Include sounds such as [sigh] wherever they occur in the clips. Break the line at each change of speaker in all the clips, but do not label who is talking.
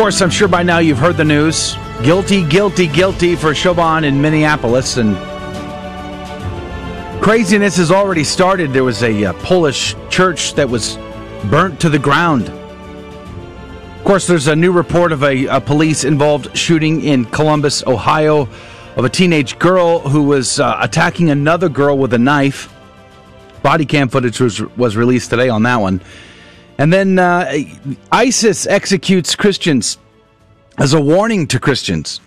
Of course, I'm sure by now you've heard the news. Guilty, guilty, guilty for Chauvin in Minneapolis. And craziness has already started. There was a uh, Polish church that was burnt to the ground. Of course, there's a new report of a, a police involved shooting in Columbus, Ohio, of a teenage girl who was uh, attacking another girl with a knife. Body cam footage was, was released today on that one. And then uh, ISIS executes Christians as a warning to Christians.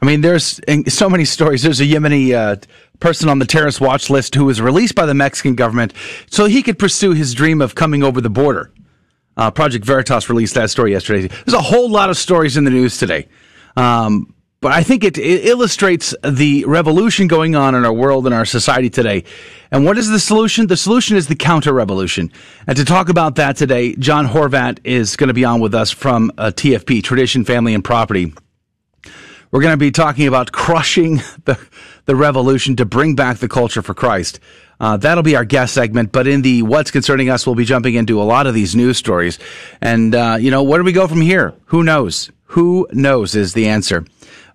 I mean, there's so many stories. There's a Yemeni uh, person on the terrorist watch list who was released by the Mexican government so he could pursue his dream of coming over the border. Uh, Project Veritas released that story yesterday. There's a whole lot of stories in the news today. Um, but I think it, it, illustrates the revolution going on in our world and our society today. And what is the solution? The solution is the counter revolution. And to talk about that today, John Horvat is going to be on with us from uh, TFP, Tradition, Family, and Property. We're going to be talking about crushing [laughs] the, the revolution to bring back the culture for Christ. Uh, that'll be our guest segment. But in the What's Concerning Us, we'll be jumping into a lot of these news stories. And, uh, you know, where do we go from here? Who knows? Who knows is the answer.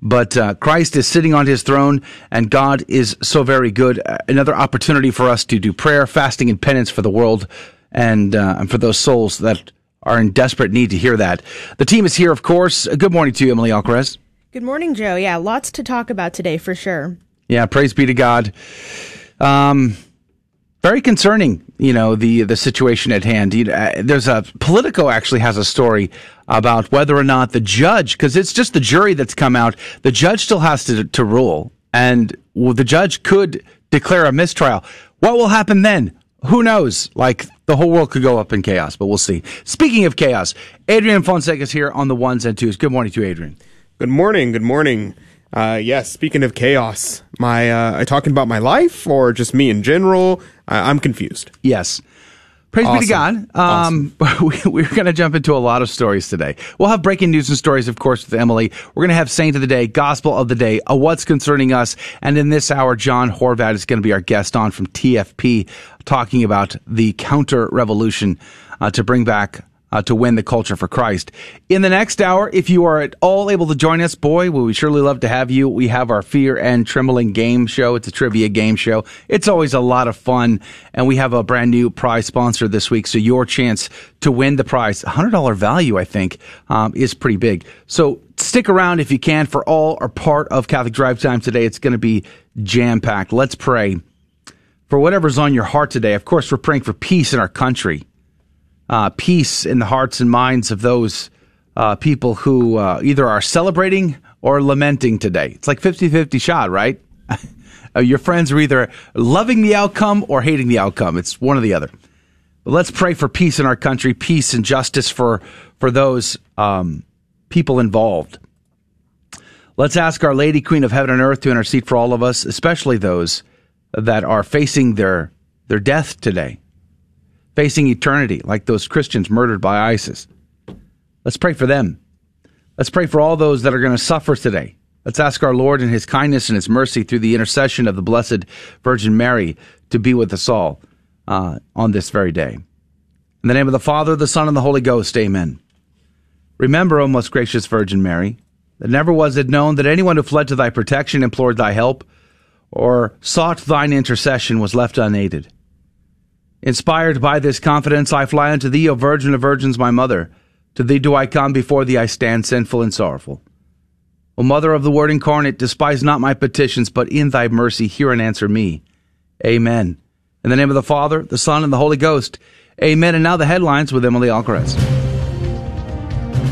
But uh, Christ is sitting on his throne, and God is so very good. Uh, another opportunity for us to do prayer, fasting, and penance for the world and, uh, and for those souls that are in desperate need to hear that. The team is here, of course. Good morning to you, Emily Alcaraz.
Good morning, Joe. Yeah, lots to talk about today for sure.
Yeah, praise be to God. Um, very concerning, you know, the the situation at hand. You know, uh, there's a Politico actually has a story about whether or not the judge, because it's just the jury that's come out, the judge still has to to rule, and well, the judge could declare a mistrial. What will happen then? Who knows? Like the whole world could go up in chaos, but we'll see. Speaking of chaos, Adrian Fonseca is here on the ones and twos. Good morning to you, Adrian.
Good morning. Good morning. Uh, yes, speaking of chaos, my uh, are talking about my life or just me in general? I, am confused.
Yes. Praise awesome. be to God. Um, awesome. [laughs] we, are going to jump into a lot of stories today. We'll have breaking news and stories, of course, with Emily. We're going to have Saint of the Day, Gospel of the Day, a What's Concerning Us. And in this hour, John Horvat is going to be our guest on from TFP, talking about the counter revolution uh, to bring back uh, to win the culture for Christ. In the next hour, if you are at all able to join us, boy, we would surely love to have you. We have our Fear and Trembling game show. It's a trivia game show. It's always a lot of fun. And we have a brand new prize sponsor this week. So your chance to win the prize, $100 value, I think, um, is pretty big. So stick around if you can for all or part of Catholic Drive Time today. It's going to be jam packed. Let's pray for whatever's on your heart today. Of course, we're praying for peace in our country uh, peace in the hearts and minds of those uh, people who uh, either are celebrating or lamenting today. It's like 50 50 shot, right? [laughs] Uh, your friends are either loving the outcome or hating the outcome. It's one or the other. But let's pray for peace in our country, peace and justice for, for those um, people involved. Let's ask Our Lady, Queen of Heaven and Earth, to intercede for all of us, especially those that are facing their, their death today facing eternity, like those Christians murdered by ISIS. Let's pray for them. Let's pray for all those that are going to suffer today. Let's ask our Lord in His kindness and His mercy through the intercession of the Blessed Virgin Mary to be with us all uh, on this very day. In the name of the Father, the Son, and the Holy Ghost, amen. Remember, O most gracious Virgin Mary, that never was it known that anyone who fled to thy protection, implored thy help, or sought thine intercession was left unaided. Inspired by this confidence, I fly unto thee, O Virgin of Virgins, my mother. To thee do I come, before thee I stand sinful and sorrowful. O Mother of the Word incarnate, despise not my petitions, but in thy mercy hear and answer me. Amen. In the name of the Father, the Son, and the Holy Ghost. Amen. And now the headlines with Emily Alcaraz.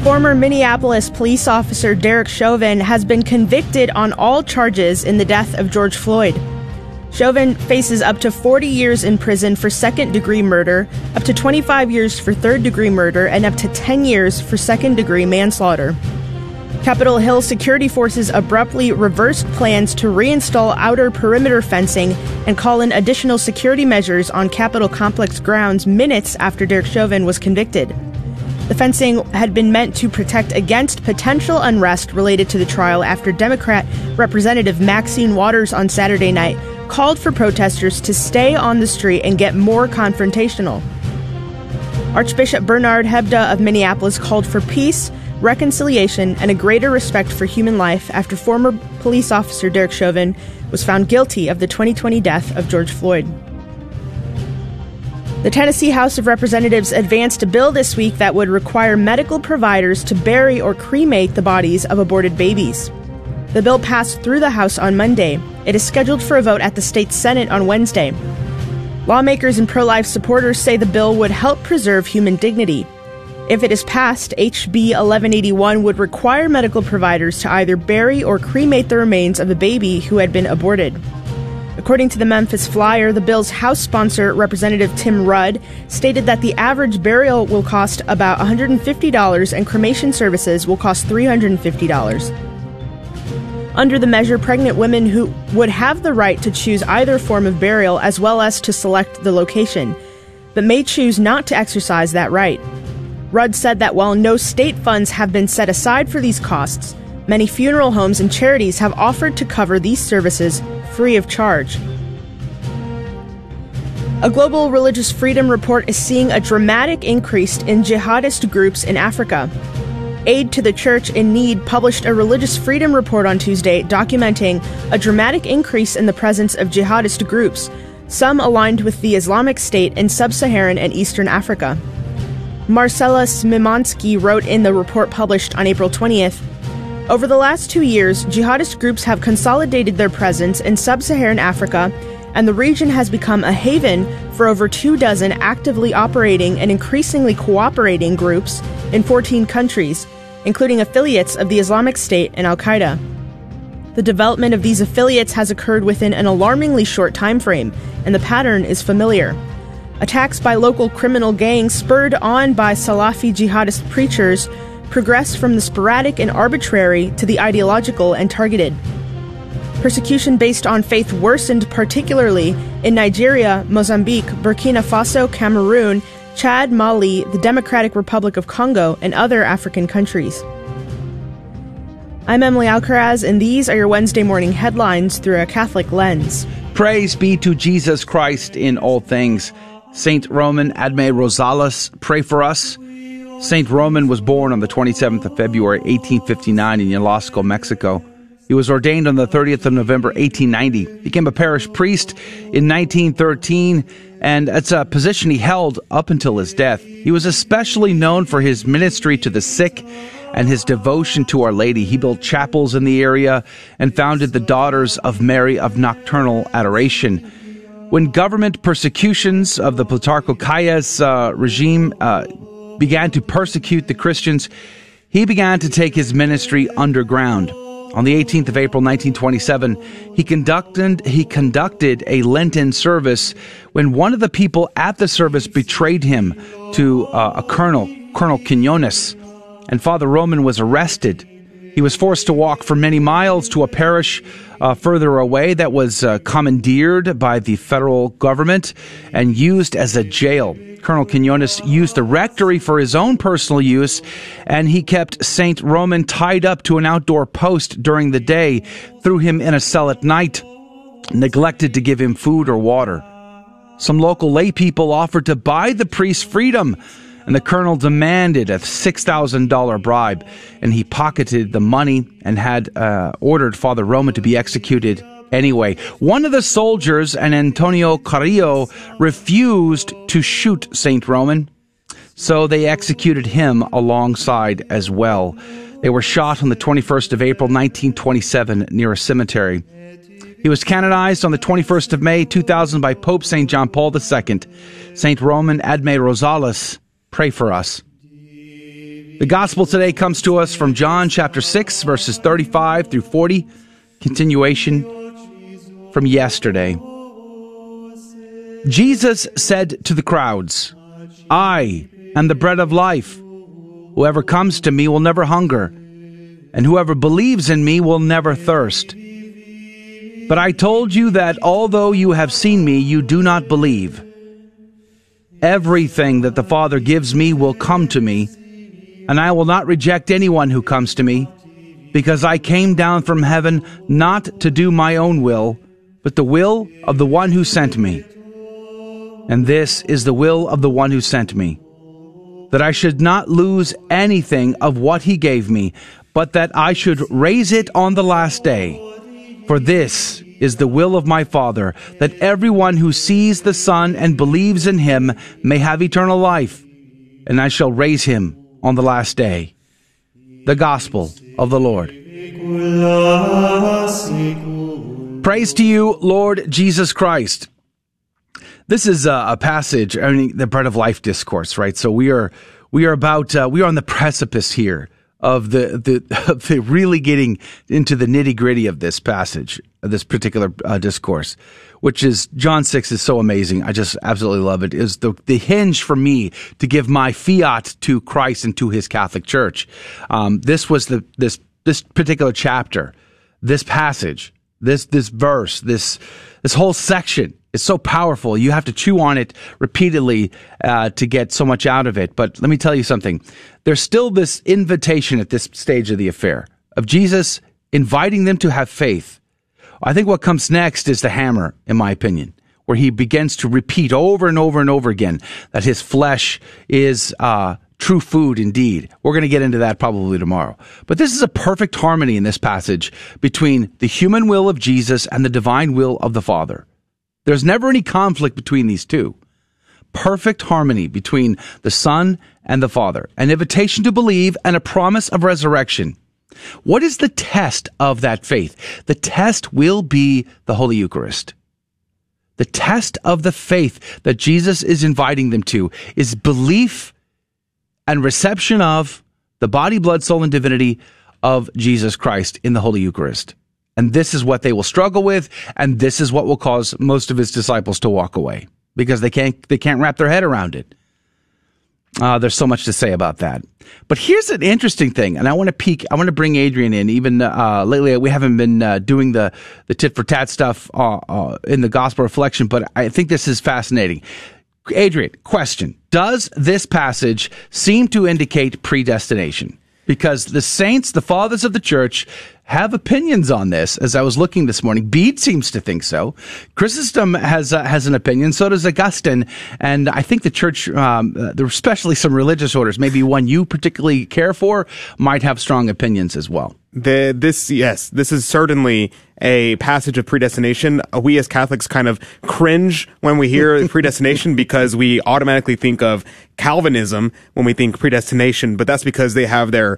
Former Minneapolis police officer Derek Chauvin has been convicted on all charges in the death of George Floyd. Chauvin faces up to 40 years in prison for second degree murder, up to 25 years for third degree murder, and up to 10 years for second degree manslaughter. Capitol Hill security forces abruptly reversed plans to reinstall outer perimeter fencing and call in additional security measures on Capitol complex grounds minutes after Derek Chauvin was convicted. The fencing had been meant to protect against potential unrest related to the trial after Democrat Representative Maxine Waters on Saturday night called for protesters to stay on the street and get more confrontational. Archbishop Bernard Hebda of Minneapolis called for peace reconciliation, and a greater respect for human life after former police officer Derek Chauvin was found guilty of the 2020 death of George Floyd. The Tennessee House of Representatives advanced a bill this week that would require medical providers to bury or cremate the bodies of aborted babies. The bill passed through the House on Monday. It is scheduled for a vote at the state Senate on Wednesday. Lawmakers and pro life supporters say the bill would help preserve human dignity. If it is passed, HB 1181 would require medical providers to either bury or cremate the remains of a baby who had been aborted. According to the Memphis Flyer, the bill's House sponsor, Representative Tim Rudd, stated that the average burial will cost about $150 and cremation services will cost $350. Under the measure, pregnant women who would have the right to choose either form of burial as well as to select the location, but may choose not to exercise that right. Rudd said that while no state funds have been set aside for these costs, many funeral homes and charities have offered to cover these services free of charge. A global religious freedom report is seeing a dramatic increase in jihadist groups in Africa. Aid to the Church in Need published a religious freedom report on Tuesday documenting a dramatic increase in the presence of jihadist groups, some aligned with the Islamic State in sub Saharan and Eastern Africa. Marcella Szymanski wrote in the report published on April 20th Over the last two years, jihadist groups have consolidated their presence in sub Saharan Africa, and the region has become a haven for over two dozen actively operating and increasingly cooperating groups in 14 countries, including affiliates of the Islamic State and Al Qaeda. The development of these affiliates has occurred within an alarmingly short time frame, and the pattern is familiar. Attacks by local criminal gangs, spurred on by Salafi jihadist preachers, progressed from the sporadic and arbitrary to the ideological and targeted. Persecution based on faith worsened particularly in Nigeria, Mozambique, Burkina Faso, Cameroon, Chad, Mali, the Democratic Republic of Congo, and other African countries. I'm Emily Alcaraz, and these are your Wednesday morning headlines through a Catholic lens.
Praise be to Jesus Christ in all things. Saint Roman Adame Rosales, pray for us. Saint Roman was born on the 27th of February, 1859 in Yolasco, Mexico. He was ordained on the 30th of November, 1890. Became a parish priest in 1913, and it's a position he held up until his death. He was especially known for his ministry to the sick and his devotion to Our Lady. He built chapels in the area and founded the Daughters of Mary of Nocturnal Adoration. When government persecutions of the Plutarco Calles uh, regime uh, began to persecute the Christians, he began to take his ministry underground. On the 18th of April 1927, he conducted, he conducted a Lenten service when one of the people at the service betrayed him to uh, a colonel, Colonel Quinones, and Father Roman was arrested he was forced to walk for many miles to a parish uh, further away that was uh, commandeered by the federal government and used as a jail. Colonel Quinones used the rectory for his own personal use, and he kept Saint Roman tied up to an outdoor post during the day, threw him in a cell at night, neglected to give him food or water. Some local lay people offered to buy the priest's freedom and the colonel demanded a $6,000 bribe, and he pocketed the money and had uh, ordered Father Roman to be executed anyway. One of the soldiers, an Antonio Carrillo, refused to shoot St. Roman, so they executed him alongside as well. They were shot on the 21st of April, 1927, near a cemetery. He was canonized on the 21st of May, 2000 by Pope St. John Paul II. St. Roman Adame Rosales Pray for us. The gospel today comes to us from John chapter 6, verses 35 through 40, continuation from yesterday. Jesus said to the crowds, I am the bread of life. Whoever comes to me will never hunger, and whoever believes in me will never thirst. But I told you that although you have seen me, you do not believe. Everything that the Father gives me will come to me, and I will not reject anyone who comes to me, because I came down from heaven not to do my own will, but the will of the one who sent me. And this is the will of the one who sent me, that I should not lose anything of what he gave me, but that I should raise it on the last day. For this is the will of my Father, that everyone who sees the Son and believes in him may have eternal life, and I shall raise him on the last day. The Gospel of the Lord. Praise to you, Lord Jesus Christ. This is a, a passage, I mean, the bread of life discourse, right? So we are we are about uh, we are on the precipice here of the, the, [laughs] of the really getting into the nitty gritty of this passage, of this particular uh, discourse, which is John 6 is so amazing. I just absolutely love it. Is the, the hinge for me to give my fiat to Christ and to his Catholic Church. Um, this was the, this, this particular chapter, this passage, this, this verse, this, this whole section is so powerful. You have to chew on it repeatedly uh, to get so much out of it. But let me tell you something. There's still this invitation at this stage of the affair of Jesus inviting them to have faith. I think what comes next is the hammer, in my opinion, where he begins to repeat over and over and over again that his flesh is uh, true food indeed. We're going to get into that probably tomorrow. But this is a perfect harmony in this passage between the human will of Jesus and the divine will of the Father. There's never any conflict between these two. Perfect harmony between the Son and the Father, an invitation to believe and a promise of resurrection. What is the test of that faith? The test will be the Holy Eucharist. The test of the faith that Jesus is inviting them to is belief and reception of the body, blood, soul, and divinity of Jesus Christ in the Holy Eucharist. And this is what they will struggle with. And this is what will cause most of his disciples to walk away because they can't, they can't wrap their head around it. Uh, there's so much to say about that. But here's an interesting thing, and I want to peek. I want to bring Adrian in. Even uh, lately, we haven't been uh, doing the the tit for tat stuff uh, uh, in the gospel reflection, but I think this is fascinating. Adrian, question: Does this passage seem to indicate predestination? because the saints, the fathers of the church, have opinions on this. As I was looking this morning, Bede seems to think so. Chrysostom has uh, has an opinion. So does Augustine, and I think the church, um, uh, especially some religious orders, maybe one you particularly care for, might have strong opinions as well.
The, this, yes, this is certainly a passage of predestination. We as Catholics kind of cringe when we hear [laughs] predestination because we automatically think of Calvinism when we think predestination, but that's because they have their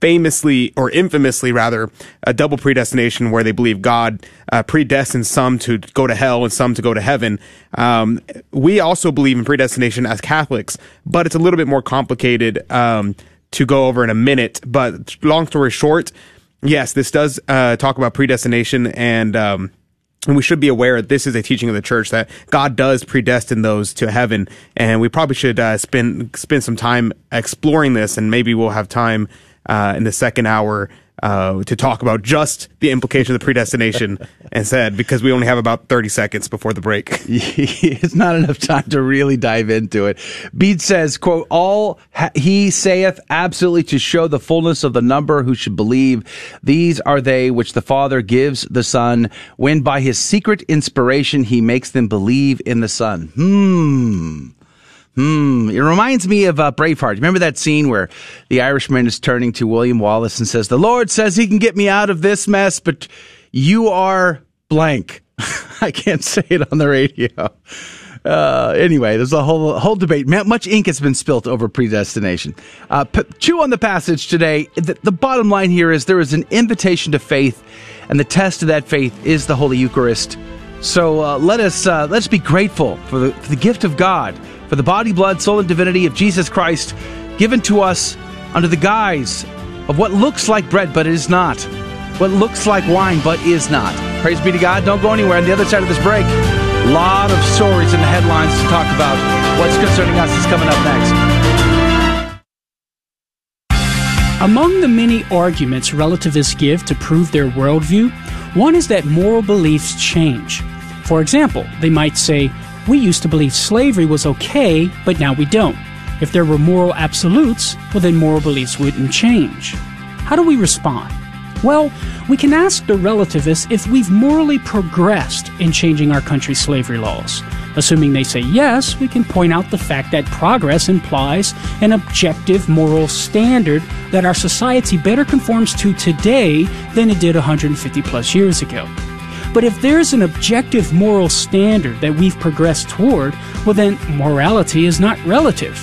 famously or infamously rather a double predestination where they believe God uh, predestines some to go to hell and some to go to heaven. Um, we also believe in predestination as Catholics, but it's a little bit more complicated. Um, to go over in a minute. But long story short, yes, this does uh, talk about predestination and. Um, and we should be aware that this is a teaching of the church that God does predestine those to heaven, and we probably should uh, spend spend some time exploring this, and maybe we'll have time uh, in the second hour uh, to talk about just the implication of the predestination [laughs] instead, because we only have about 30 seconds before the break. [laughs]
it's not enough time to really dive into it. Bede says, quote, all ha- he saith absolutely to show the fullness of the number who should believe. These are they which the Father gives the Son, when by his secret inspiration he makes them believe in the Son. Hmm. Hmm. It reminds me of uh, Braveheart. Remember that scene where the Irishman is turning to William Wallace and says, "The Lord says He can get me out of this mess, but you are blank." [laughs] I can't say it on the radio. Uh, anyway, there's a whole whole debate. Much ink has been spilt over predestination. Uh, p- chew on the passage today. The, the bottom line here is there is an invitation to faith, and the test of that faith is the Holy Eucharist. So uh, let us uh, let's be grateful for the, for the gift of God for the body, blood, soul, and divinity of Jesus Christ given to us under the guise of what looks like bread, but is not. What looks like wine, but is not. Praise be to God. Don't go anywhere. On the other side of this break, a lot of stories in the headlines to talk about. What's concerning us is coming up next.
Among the many arguments relativists give to prove their worldview, one is that moral beliefs change. For example, they might say, We used to believe slavery was okay, but now we don't. If there were moral absolutes, well, then moral beliefs wouldn't change. How do we respond? Well, we can ask the relativists if we've morally progressed in changing our country's slavery laws. Assuming they say yes, we can point out the fact that progress implies an objective moral standard that our society better conforms to today than it did 150 plus years ago. But if there's an objective moral standard that we've progressed toward, well, then morality is not relative.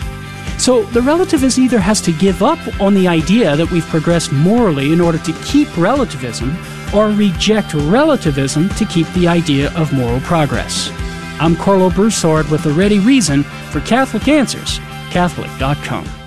So the relativist either has to give up on the idea that we've progressed morally in order to keep relativism, or reject relativism to keep the idea of moral progress. I'm Karlo Broussard with a ready reason for Catholic Answers, Catholic.com.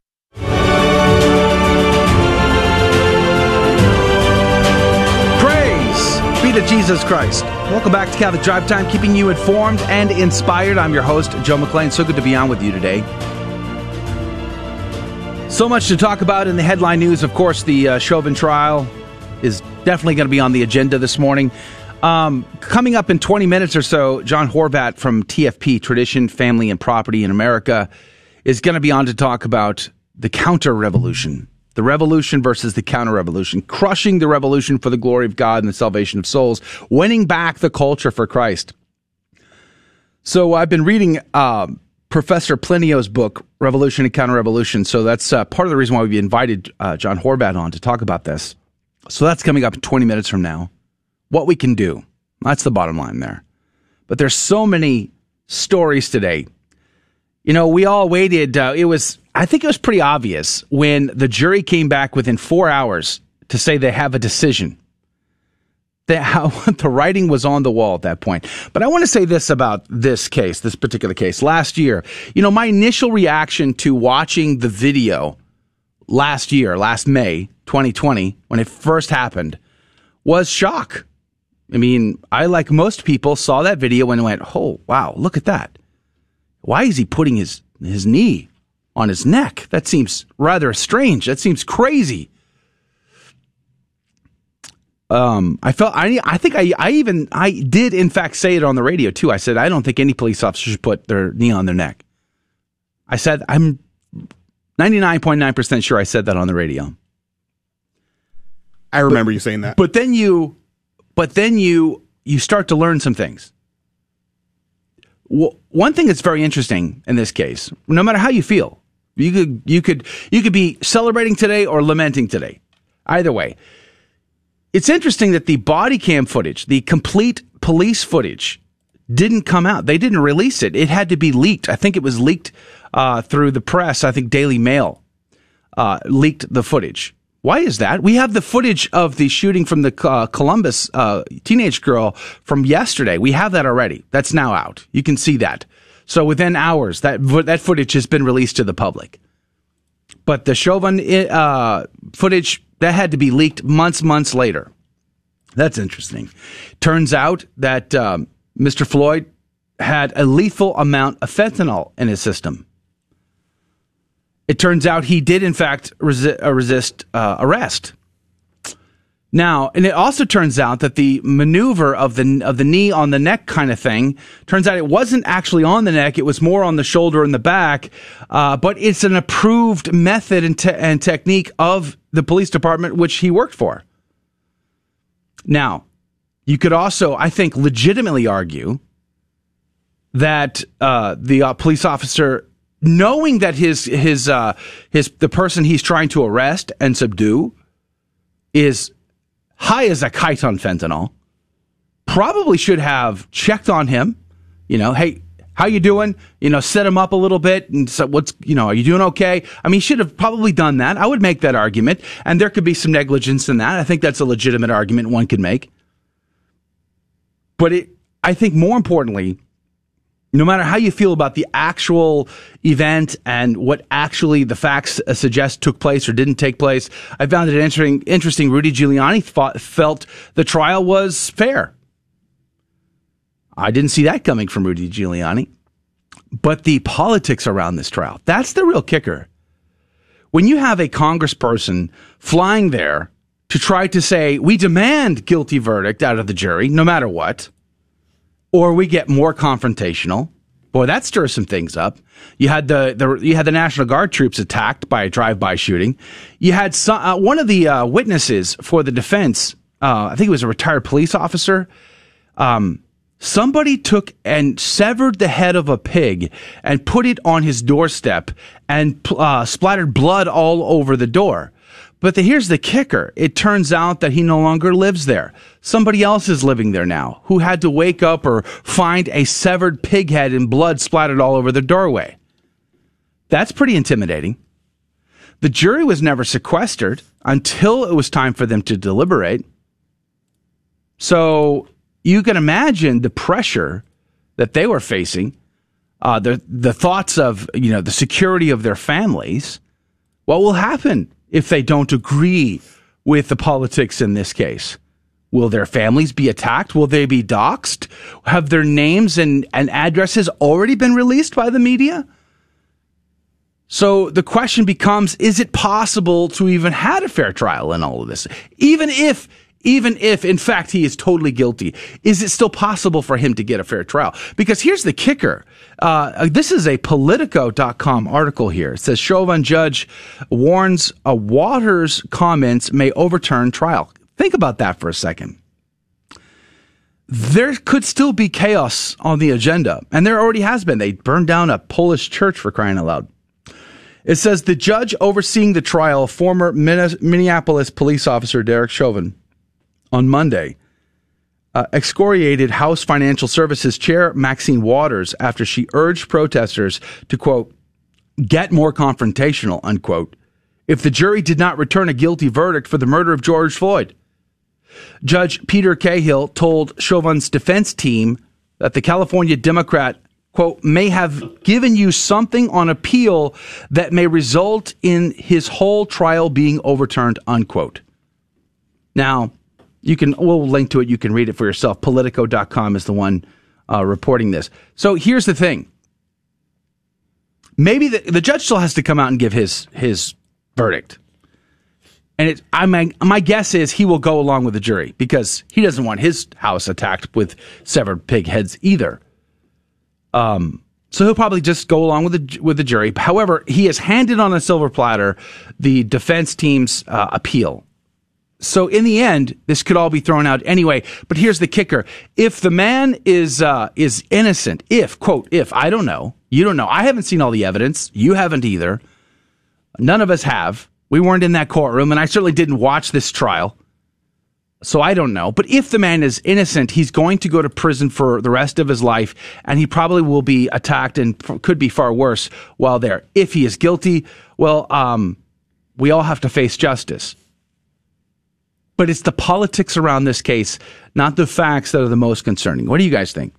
To Jesus Christ. Welcome back to Catholic Drive Time, keeping you informed and inspired. I'm your host, Joe McClane. So good to be on with you today. So much to talk about in the headline news. Of course, the uh, Chauvin trial is definitely going to be on the agenda this morning. Um, coming up in 20 minutes or so, John Horvat from TFP, Tradition, Family, and Property in America, is going to be on to talk about the counter revolution the revolution versus the counter revolution, crushing the revolution for the glory of God and the salvation of souls, winning back the culture for Christ. So I've been reading uh, Professor Plinio's book, Revolution and Counter Revolution. So that's uh, part of the reason why we invited uh, John Horvat on to talk about this. So that's coming up 20 minutes from now. What we can do. That's the bottom line there. But there's so many stories today. You know, we all waited. Uh, it was I think it was pretty obvious when the jury came back within four hours to say they have a decision. That how [laughs] the writing was on the wall at that point. But I want to say this about this case, this particular case. Last year, you know, my initial reaction to watching the video last year, last May 2020, when it first happened, was shock. I mean, I, like most people, saw that video and went, oh, wow, look at that. Why is he putting his, his knee on his neck. That seems rather strange. That seems crazy. Um, I felt I I think I I even I did in fact say it on the radio too. I said I don't think any police officer should put their knee on their neck. I said I'm 99.9% sure I said that on the radio.
I remember but, you saying that.
But then you but then you you start to learn some things. One thing that's very interesting in this case, no matter how you feel, you could you could you could be celebrating today or lamenting today. Either way. It's interesting that the body cam footage, the complete police footage, didn't come out. They didn't release it. It had to be leaked. I think it was leaked uh, through the press. I think Daily Mail uh, leaked the footage. Why is that? We have the footage of the shooting from the uh, Columbus uh, teenage girl from yesterday. We have that already. That's now out. You can see that. So within hours, that that footage has been released to the public. But the Chauvin uh, footage that had to be leaked months, months later. That's interesting. Turns out that um, Mr. Floyd had a lethal amount of fentanyl in his system. It turns out he did, in fact, resi- uh, resist uh, arrest. Now, and it also turns out that the maneuver of the of the knee on the neck kind of thing turns out it wasn't actually on the neck; it was more on the shoulder and the back. Uh, but it's an approved method and, te- and technique of the police department which he worked for. Now, you could also, I think, legitimately argue that uh, the uh, police officer, knowing that his his uh, his the person he's trying to arrest and subdue is high as a kite on fentanyl, probably should have checked on him. You know, hey, How you doing? You know, set him up a little bit and so what's, you know, are you doing okay? I mean, he should have probably done that. I would make that argument. And there could be some negligence in that. I think that's a legitimate argument one could make. But it, I think more importantly, no matter how you feel about the actual event and what actually the facts uh, suggest took place or didn't take place, I found it interesting. Interesting. Rudy Giuliani thought, felt the trial was fair. I didn't see that coming from Rudy Giuliani. But the politics around this trial, that's the real kicker. When you have a congressperson flying there to try to say, we demand guilty verdict out of the jury, no matter what, or we get more confrontational. Boy, that stirs some things up. You had the, the you had the National Guard troops attacked by a drive-by shooting. You had some, uh, one of the uh, witnesses for the defense. Uh, I think it was a retired police officer. Um, somebody took and severed the head of a pig and put it on his doorstep and uh, splattered blood all over the door. But the, here's the kicker. It turns out that he no longer lives there. Somebody else is living there now who had to wake up or find a severed pig head and blood splattered all over the doorway. That's pretty intimidating. The jury was never sequestered until it was time for them to deliberate. So you can imagine the pressure that they were facing, uh, the the thoughts of you know the security of their families. What will happen if they don't agree with the politics in this case? Will their families be attacked? Will they be doxxed? Have their names and, and addresses already been released by the media? So the question becomes, is it possible to even have a fair trial in all of this? Even if even if, in fact, he is totally guilty, is it still possible for him to get a fair trial? Because here's the kicker. Uh, this is a Politico.com article here. It says Chauvin judge warns a Waters comments may overturn trial. Think about that for a second. There could still be chaos on the agenda, and there already has been. They burned down a Polish church for crying out loud. It says the judge overseeing the trial, former Minneapolis police officer Derek Chauvin, on Monday uh, excoriated House Financial Services Chair Maxine Waters after she urged protesters to, quote, get more confrontational, unquote, if the jury did not return a guilty verdict for the murder of George Floyd. Judge Peter Cahill told Chauvin's defense team that the California Democrat, quote, may have given you something on appeal that may result in his whole trial being overturned, unquote. Now, you can, we'll link to it. You can read it for yourself. Politico.com is the one uh, reporting this. So here's the thing. Maybe the, the judge still has to come out and give his, his verdict. And it, I mean, my guess is he will go along with the jury because he doesn't want his house attacked with severed pig heads either. Um, so he'll probably just go along with the with the jury. However, he has handed on a silver platter the defense team's uh, appeal so in the end, this could all be thrown out anyway. But here's the kicker: if the man is uh, is innocent, if quote, if I don't know, you don't know, I haven't seen all the evidence, you haven't either. None of us have. We weren't in that courtroom, and I certainly didn't watch this trial, so I don't know. But if the man is innocent, he's going to go to prison for the rest of his life, and he probably will be attacked and could be far worse while there. If he is guilty, well, um, we all have to face justice but it's the politics around this case, not the facts that are the most concerning. What do you guys think?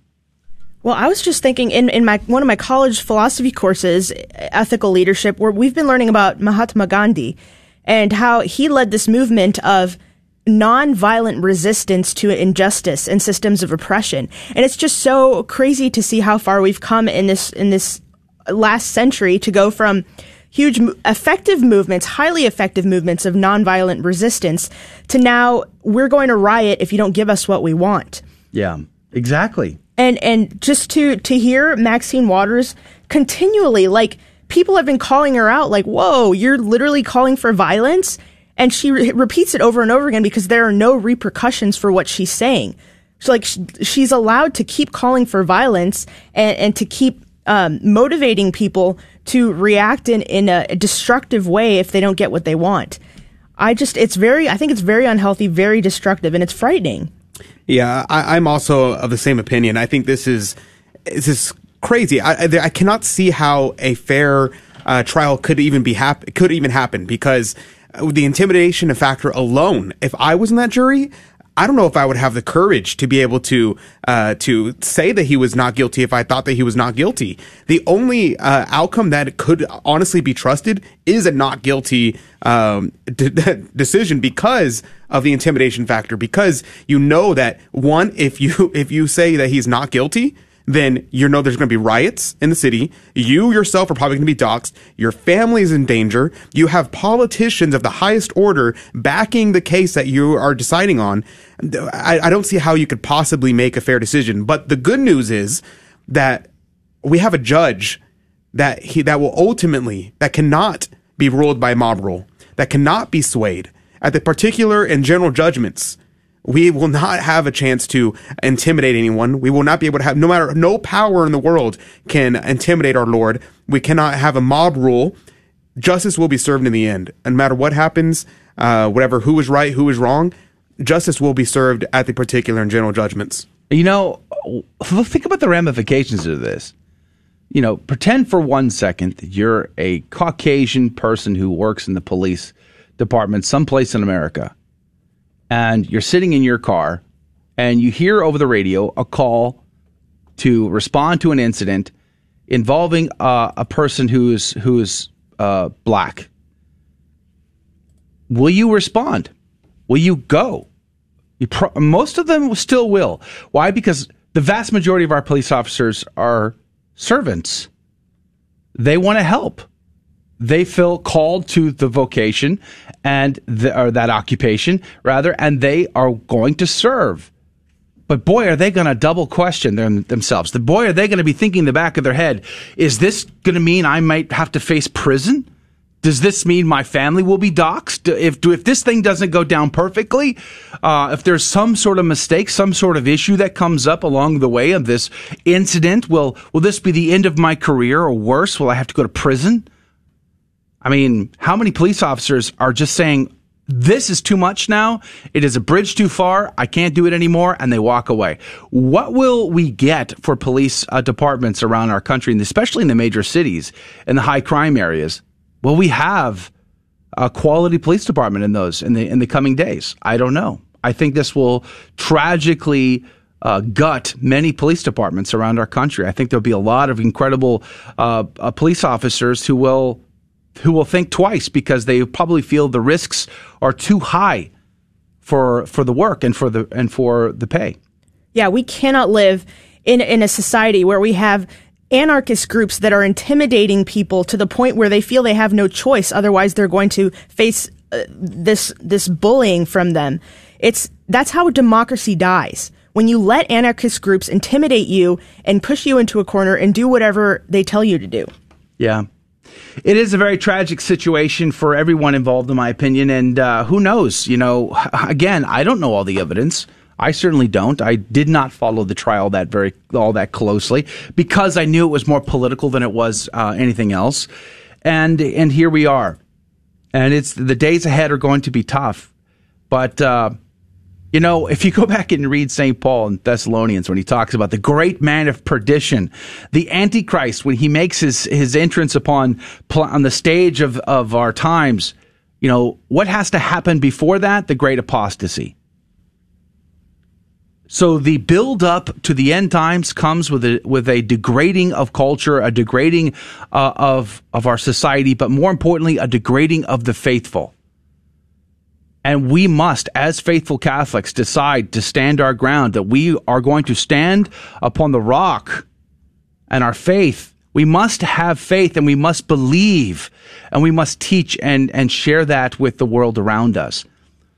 Well, I was just thinking in, in my one of my college philosophy courses, ethical leadership, where we've been learning about Mahatma Gandhi and how he led this movement of nonviolent resistance to injustice and systems of oppression. And it's just so crazy to see how far we've come in this in this last century to go from huge effective movements, highly effective movements of nonviolent resistance to now we're going to riot if you don't give us what we want.
Yeah, exactly.
And and just to to hear Maxine Waters continually like people have been calling her out like, "Whoa, you're literally calling for violence?" And she re- repeats it over and over again because there are no repercussions for what she's saying. So like she's allowed to keep calling for violence and, and to keep um, motivating people to react in, in a destructive way if they don't get what they want. I just, it's very, I think it's very unhealthy, very destructive, and it's frightening.
Yeah, I, am also of the same opinion. I think this is, this is crazy. I, I, cannot see how a fair uh, trial could even be hap- could even happen because the intimidation factor alone. If I was in that jury, I don't know if I would have the courage to be able to uh, to say that he was not guilty if I thought that he was not guilty. The only uh, outcome that could honestly be trusted is a not guilty um, [laughs] decision because of the intimidation factor. Because you know that one, if you [laughs] if you say that he's not guilty, then you know there's going to be riots in the city. You yourself are probably going to be doxxed. Your family is in danger. You have politicians of the highest order backing the case that you are deciding on. I, I don't see how you could possibly make a fair decision. But the good news is that we have a judge that he that will ultimately that cannot be ruled by mob rule, that cannot be swayed at the particular and general judgments we will not have a chance to intimidate anyone. We will not be able to have, no matter, no power in the world can intimidate our Lord. We cannot have a mob rule. Justice will be served in the end. And no matter what happens, uh, whatever, who is right, who is wrong, justice will be served at the particular and general judgments.
You know, think about the ramifications of this. You know, pretend for one second that you're a Caucasian person who works in the police department someplace in America and you're sitting in your car and you hear over the radio a call to respond to an incident involving uh, a person who's who's uh, black, will you respond? Will you go? You pro- most of them still will. Why? Because the vast majority of our police officers are servants. They want to help they feel called to the vocation and the, or that occupation rather, and they are going to serve. But boy, are they going to double question them, themselves. The boy, are they going to be thinking in the back of their head, is this going to mean I might have to face prison? Does this mean my family will be doxxed? If if this thing doesn't go down perfectly, uh, if there's some sort of mistake, some sort of issue that comes up along the way of this incident, will will this be the end of my career, or worse, will I have to go to prison? I mean, how many police officers are just saying, this is too much now. It is a bridge too far. I can't do it anymore. And they walk away. What will we get for police uh, departments around our country, and especially in the major cities and the high crime areas? Will we have a quality police department in those in the in the coming days? I don't know. I think this will tragically uh, gut many police departments around our country. I think there'll be a lot of incredible uh, uh police officers who will who will think twice because they probably feel the risks are too high for for the work and for the and for the pay.
Yeah, we cannot live in in a society where we have anarchist groups that are intimidating people to the point where they feel they have no choice otherwise they're going to face uh, this this bullying from them. It's that's how democracy dies. When you let anarchist groups intimidate you and push you into a corner and do whatever they tell you to do.
Yeah. It is a very tragic situation for everyone involved, in my opinion. And uh, who knows? You know, [laughs] again, I don't know all the evidence. I certainly don't. I did not follow the trial that very all that closely because I knew it was more political than it was uh, anything else. And and here we are, and it's the days ahead are going to be tough. But uh, you know, if you go back and read St. Paul in Thessalonians when he talks about the great man of perdition, the Antichrist, when he makes his, his entrance upon on the stage of, of our times, you know, what has to happen before that? The great apostasy. So the build up to the end times comes with a with a degrading of culture, a degrading uh, of of our society, but more importantly, a degrading of the faithful. And we must, as faithful Catholics, decide to stand our ground, that we are going to stand upon the rock and our faith. We must have faith and we must believe and we must teach and, and share that with the world around us.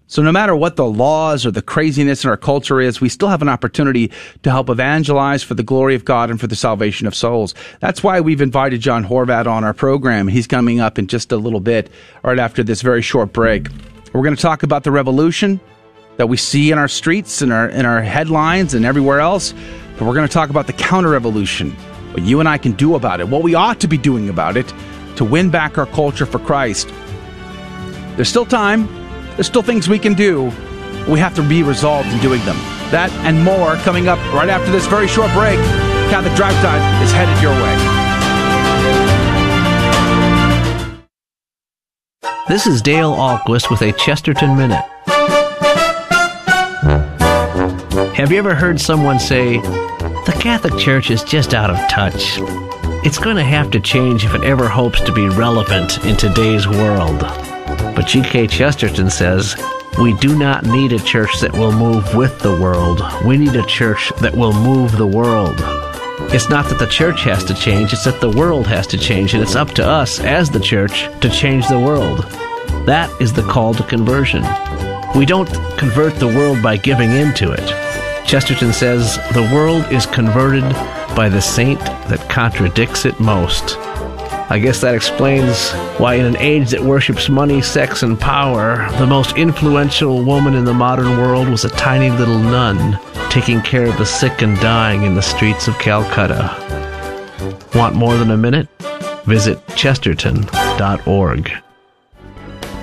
So no matter what the laws or the craziness in our culture is, we still have an opportunity to help evangelize for the glory of God and for the salvation of souls. That's why we've invited John Horvat on our program. He's coming up in just a little bit, right after this very short break. We're going to talk about the revolution that we see in our streets and our in our headlines and everywhere else. But we're going to talk about the counter revolution, what you and I can do about it, what we ought to be doing about it to win back our culture for Christ. There's still time. There's still things we can do. We have to be resolved in doing them. That and more coming up right after this very short break. Catholic Drive Time is headed your
way. This is Dale Ahlquist with a Chesterton Minute. Have you ever heard someone say, the Catholic Church is just out of touch? It's going to have to change if it ever hopes to be relevant in today's world. But G.K. Chesterton says, we do not need a church that will move with the world. We need a church that will move the world. It's not that the church has to change, it's that the world has to change, and it's up to us as the church to change the world. That is the call to conversion. We don't convert the world by giving in to it. Chesterton says the world is converted by the saint that contradicts it most. I guess that explains why, in an age that worships money, sex, and power, the most influential woman in the modern world was a tiny little nun taking care of the sick and dying in the streets of Calcutta. Want more than a minute? Visit chesterton.org.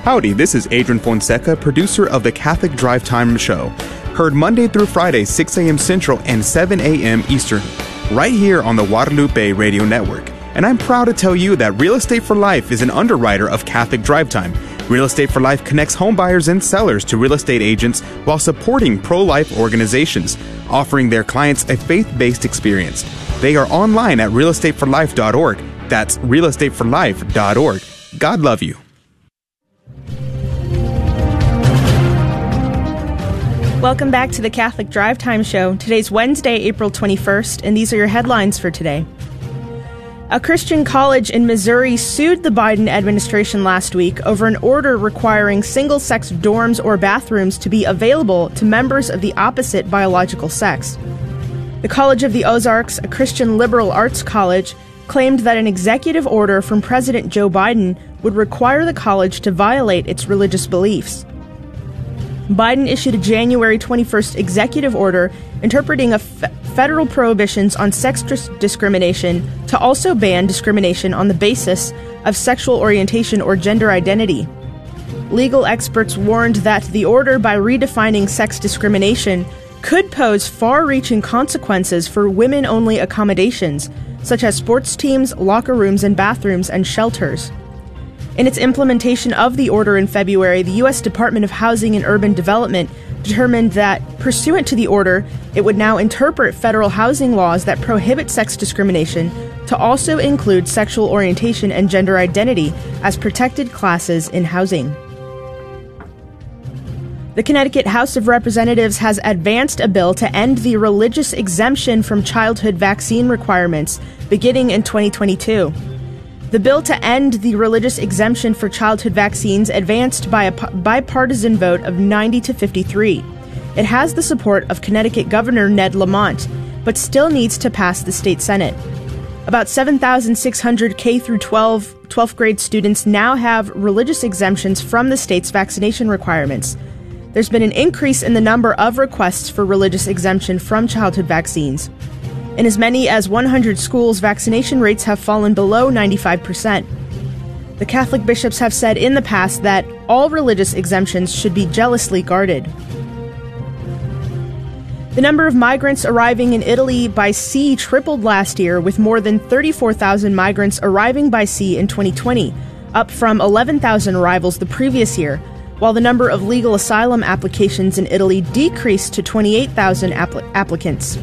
Howdy, this is Adrian Fonseca, producer of the Catholic Drive Time Show. Heard Monday through Friday, 6 a.m. Central and 7 a.m. Eastern, right here on the Guadalupe Radio Network. And I'm proud to tell you that Real Estate for Life is an underwriter of Catholic Drive Time. Real Estate for Life connects homebuyers and sellers to real estate agents while supporting pro life organizations, offering their clients a faith based experience. They are online at realestateforlife.org. That's realestateforlife.org. God love you.
Welcome back to the Catholic Drive Time Show. Today's Wednesday, April 21st, and these are your headlines for today. A Christian college in Missouri sued the Biden administration last week over an order requiring single sex dorms or bathrooms to be available to members of the opposite biological sex. The College of the Ozarks, a Christian liberal arts college, claimed that an executive order from President Joe Biden would require the college to violate its religious beliefs. Biden issued a January 21st executive order interpreting a f- federal prohibitions on sex discrimination to also ban discrimination on the basis of sexual orientation or gender identity. Legal experts warned that the order, by redefining sex discrimination, could pose far reaching consequences for women only accommodations, such as sports teams, locker rooms and bathrooms, and shelters. In its implementation of the order in February, the U.S. Department of Housing and Urban Development determined that, pursuant to the order, it would now interpret federal housing laws that prohibit sex discrimination to also include sexual orientation and gender identity as protected classes in housing. The Connecticut House of Representatives has advanced a bill to end the religious exemption from childhood vaccine requirements beginning in 2022. The bill to end the religious exemption for childhood vaccines advanced by a bipartisan vote of 90 to 53. It has the support of Connecticut Governor Ned Lamont, but still needs to pass the state Senate. About 7,600 K through 12 12th grade students now have religious exemptions from the state's vaccination requirements. There's been an increase in the number of requests for religious exemption from childhood vaccines. In as many as 100 schools, vaccination rates have fallen below 95%. The Catholic bishops have said in the past that all religious exemptions should be jealously guarded. The number of migrants arriving in Italy by sea tripled last year, with more than 34,000 migrants arriving by sea in 2020, up from 11,000 arrivals the previous year, while the number of legal asylum applications in Italy decreased to 28,000 apl- applicants.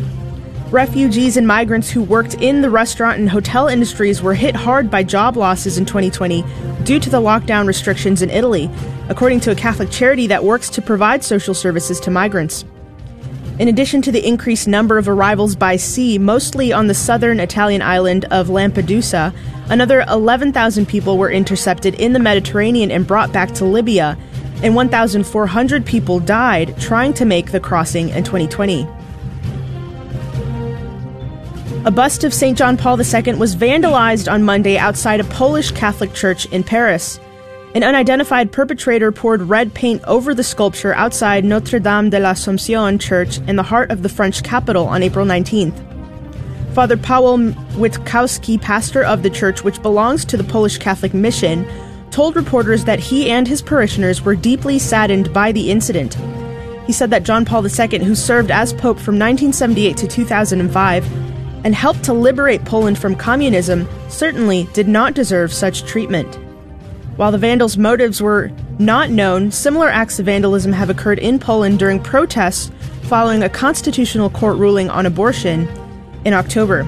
Refugees and migrants who worked in the restaurant and hotel industries were hit hard by job losses in 2020 due to the lockdown restrictions in Italy, according to a Catholic charity that works to provide social services to migrants. In addition to the increased number of arrivals by sea, mostly on the southern Italian island of Lampedusa, another 11,000 people were intercepted in the Mediterranean and brought back to Libya, and 1,400 people died trying to make the crossing in 2020. A bust of St. John Paul II was vandalized on Monday outside a Polish Catholic church in Paris. An unidentified perpetrator poured red paint over the sculpture outside Notre Dame de l'Assomption Church in the heart of the French capital on April 19th. Father Paweł Witkowski, pastor of the church, which belongs to the Polish Catholic Mission, told reporters that he and his parishioners were deeply saddened by the incident. He said that John Paul II, who served as Pope from 1978 to 2005, and helped to liberate Poland from communism, certainly did not deserve such treatment. While the vandals' motives were not known, similar acts of vandalism have occurred in Poland during protests following a constitutional court ruling on abortion in October.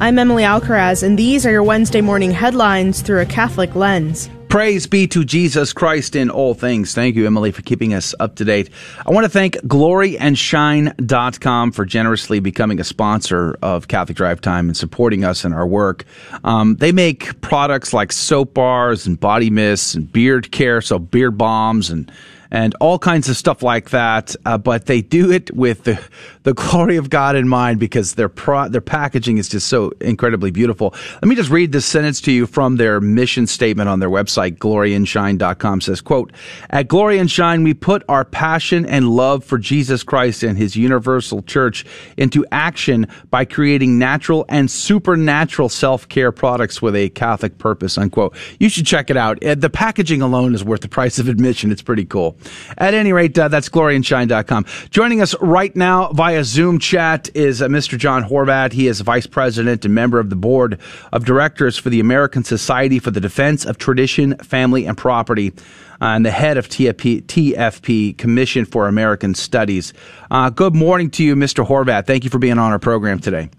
I'm Emily Alcaraz, and these are your Wednesday morning headlines through a Catholic lens.
Praise be to Jesus Christ in all things. Thank you, Emily, for keeping us up to date. I want to thank gloryandshine.com for generously becoming a sponsor of Catholic Drive Time and supporting us in our work. Um, they make products like soap bars and body mists and beard care, so beard bombs and and all kinds of stuff like that. Uh, but they do it with the, the [laughs] glory of God in mind because their pro, their packaging is just so incredibly beautiful. Let me just read this sentence to you from their mission statement on their website, gloryandshine.com says, quote, At Glory and Shine, we put our passion and love for Jesus Christ and his universal church into action by creating natural and supernatural self-care products with a Catholic purpose, unquote. You should check it out. Uh, the packaging alone is worth the price of admission. It's pretty cool. At any rate, uh, that's gloryandshine.com. Joining us right now via Zoom chat is uh, Mr. John Horvat. He is vice president and member of the board of directors for the American Society for the Defense of Tradition, Family, and Property. Uh, and the head of TFP, TFP, Commission for American Studies. Uh, good morning to you, Mr. Horvat. Thank you for being on our program today.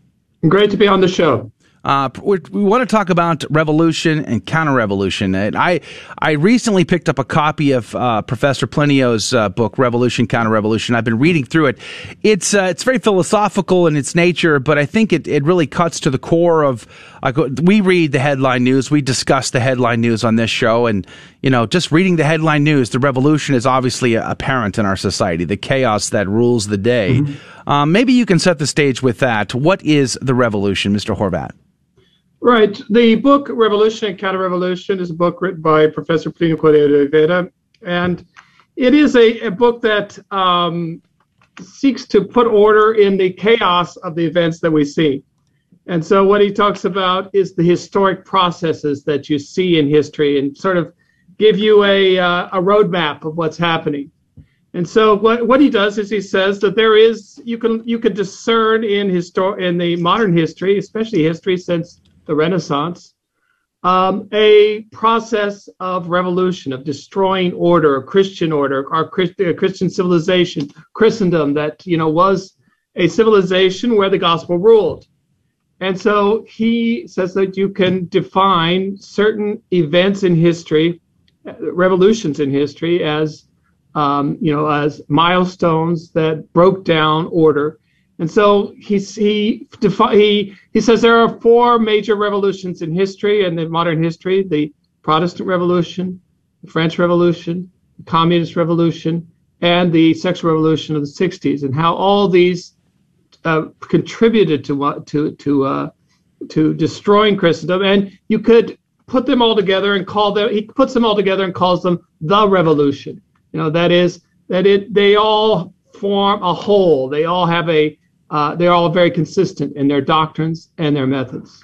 Great to be on the show.
Uh, we want to talk about revolution and counter-revolution. And I, I recently picked up a copy of uh, Professor Plinio's uh, book, Revolution, Counter-Revolution. I've been reading through it. It's uh, it's very philosophical in its nature, but I think it, it really cuts to the core of. we read the headline news, we discuss the headline news on this show, and you know, just reading the headline news, the revolution is obviously apparent in our society, the chaos that rules the day. Mm-hmm. Um, maybe you can set the stage with that. What is the revolution, Mr. Horvat?
Right. The book Revolution and Counter-Revolution is a book written by Professor Plinio Corrêa de Oliveira, and it is a, a book that um, seeks to put order in the chaos of the events that we see. And so what he talks about is the historic processes that you see in history and sort of give you a, uh, a roadmap of what's happening. And so what, what he does is he says that there is you can you can discern in histor- in the modern history, especially history since the Renaissance, um, a process of revolution, of destroying order, a Christian order, our uh, Christian civilization, Christendom that you know was a civilization where the gospel ruled. And so he says that you can define certain events in history, revolutions in history, as um, you know, as milestones that broke down order and so he he he he says there are four major revolutions in history and in modern history: the Protestant Revolution, the French Revolution, the Communist Revolution, and the Sexual Revolution of the '60s, and how all these uh, contributed to to to uh, to destroying Christendom. And you could put them all together and call them. He puts them all together and calls them the revolution. You know that is that it they all form a whole. They all have a uh, they're all very consistent in their doctrines and their methods.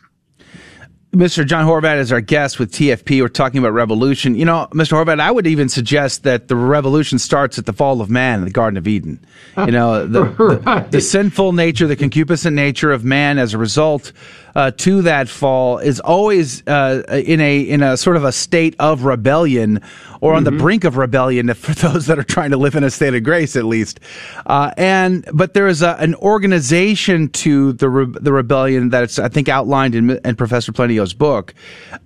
Mr. John Horvat is our guest with TFP. We're talking about revolution. You know, Mr. Horvat, I would even suggest that the revolution starts at the fall of man in the Garden of Eden. You know, the, right. [laughs] the, the, sinful nature, the concupiscent nature of man as a result uh, to that fall is always uh, in a in a sort of a state of rebellion or on mm-hmm. the brink of rebellion [laughs] for those that are trying to live in a state of grace at least. Uh, and but there is a, an organization to the re- the rebellion that's I think outlined in, in Professor Plinio's book,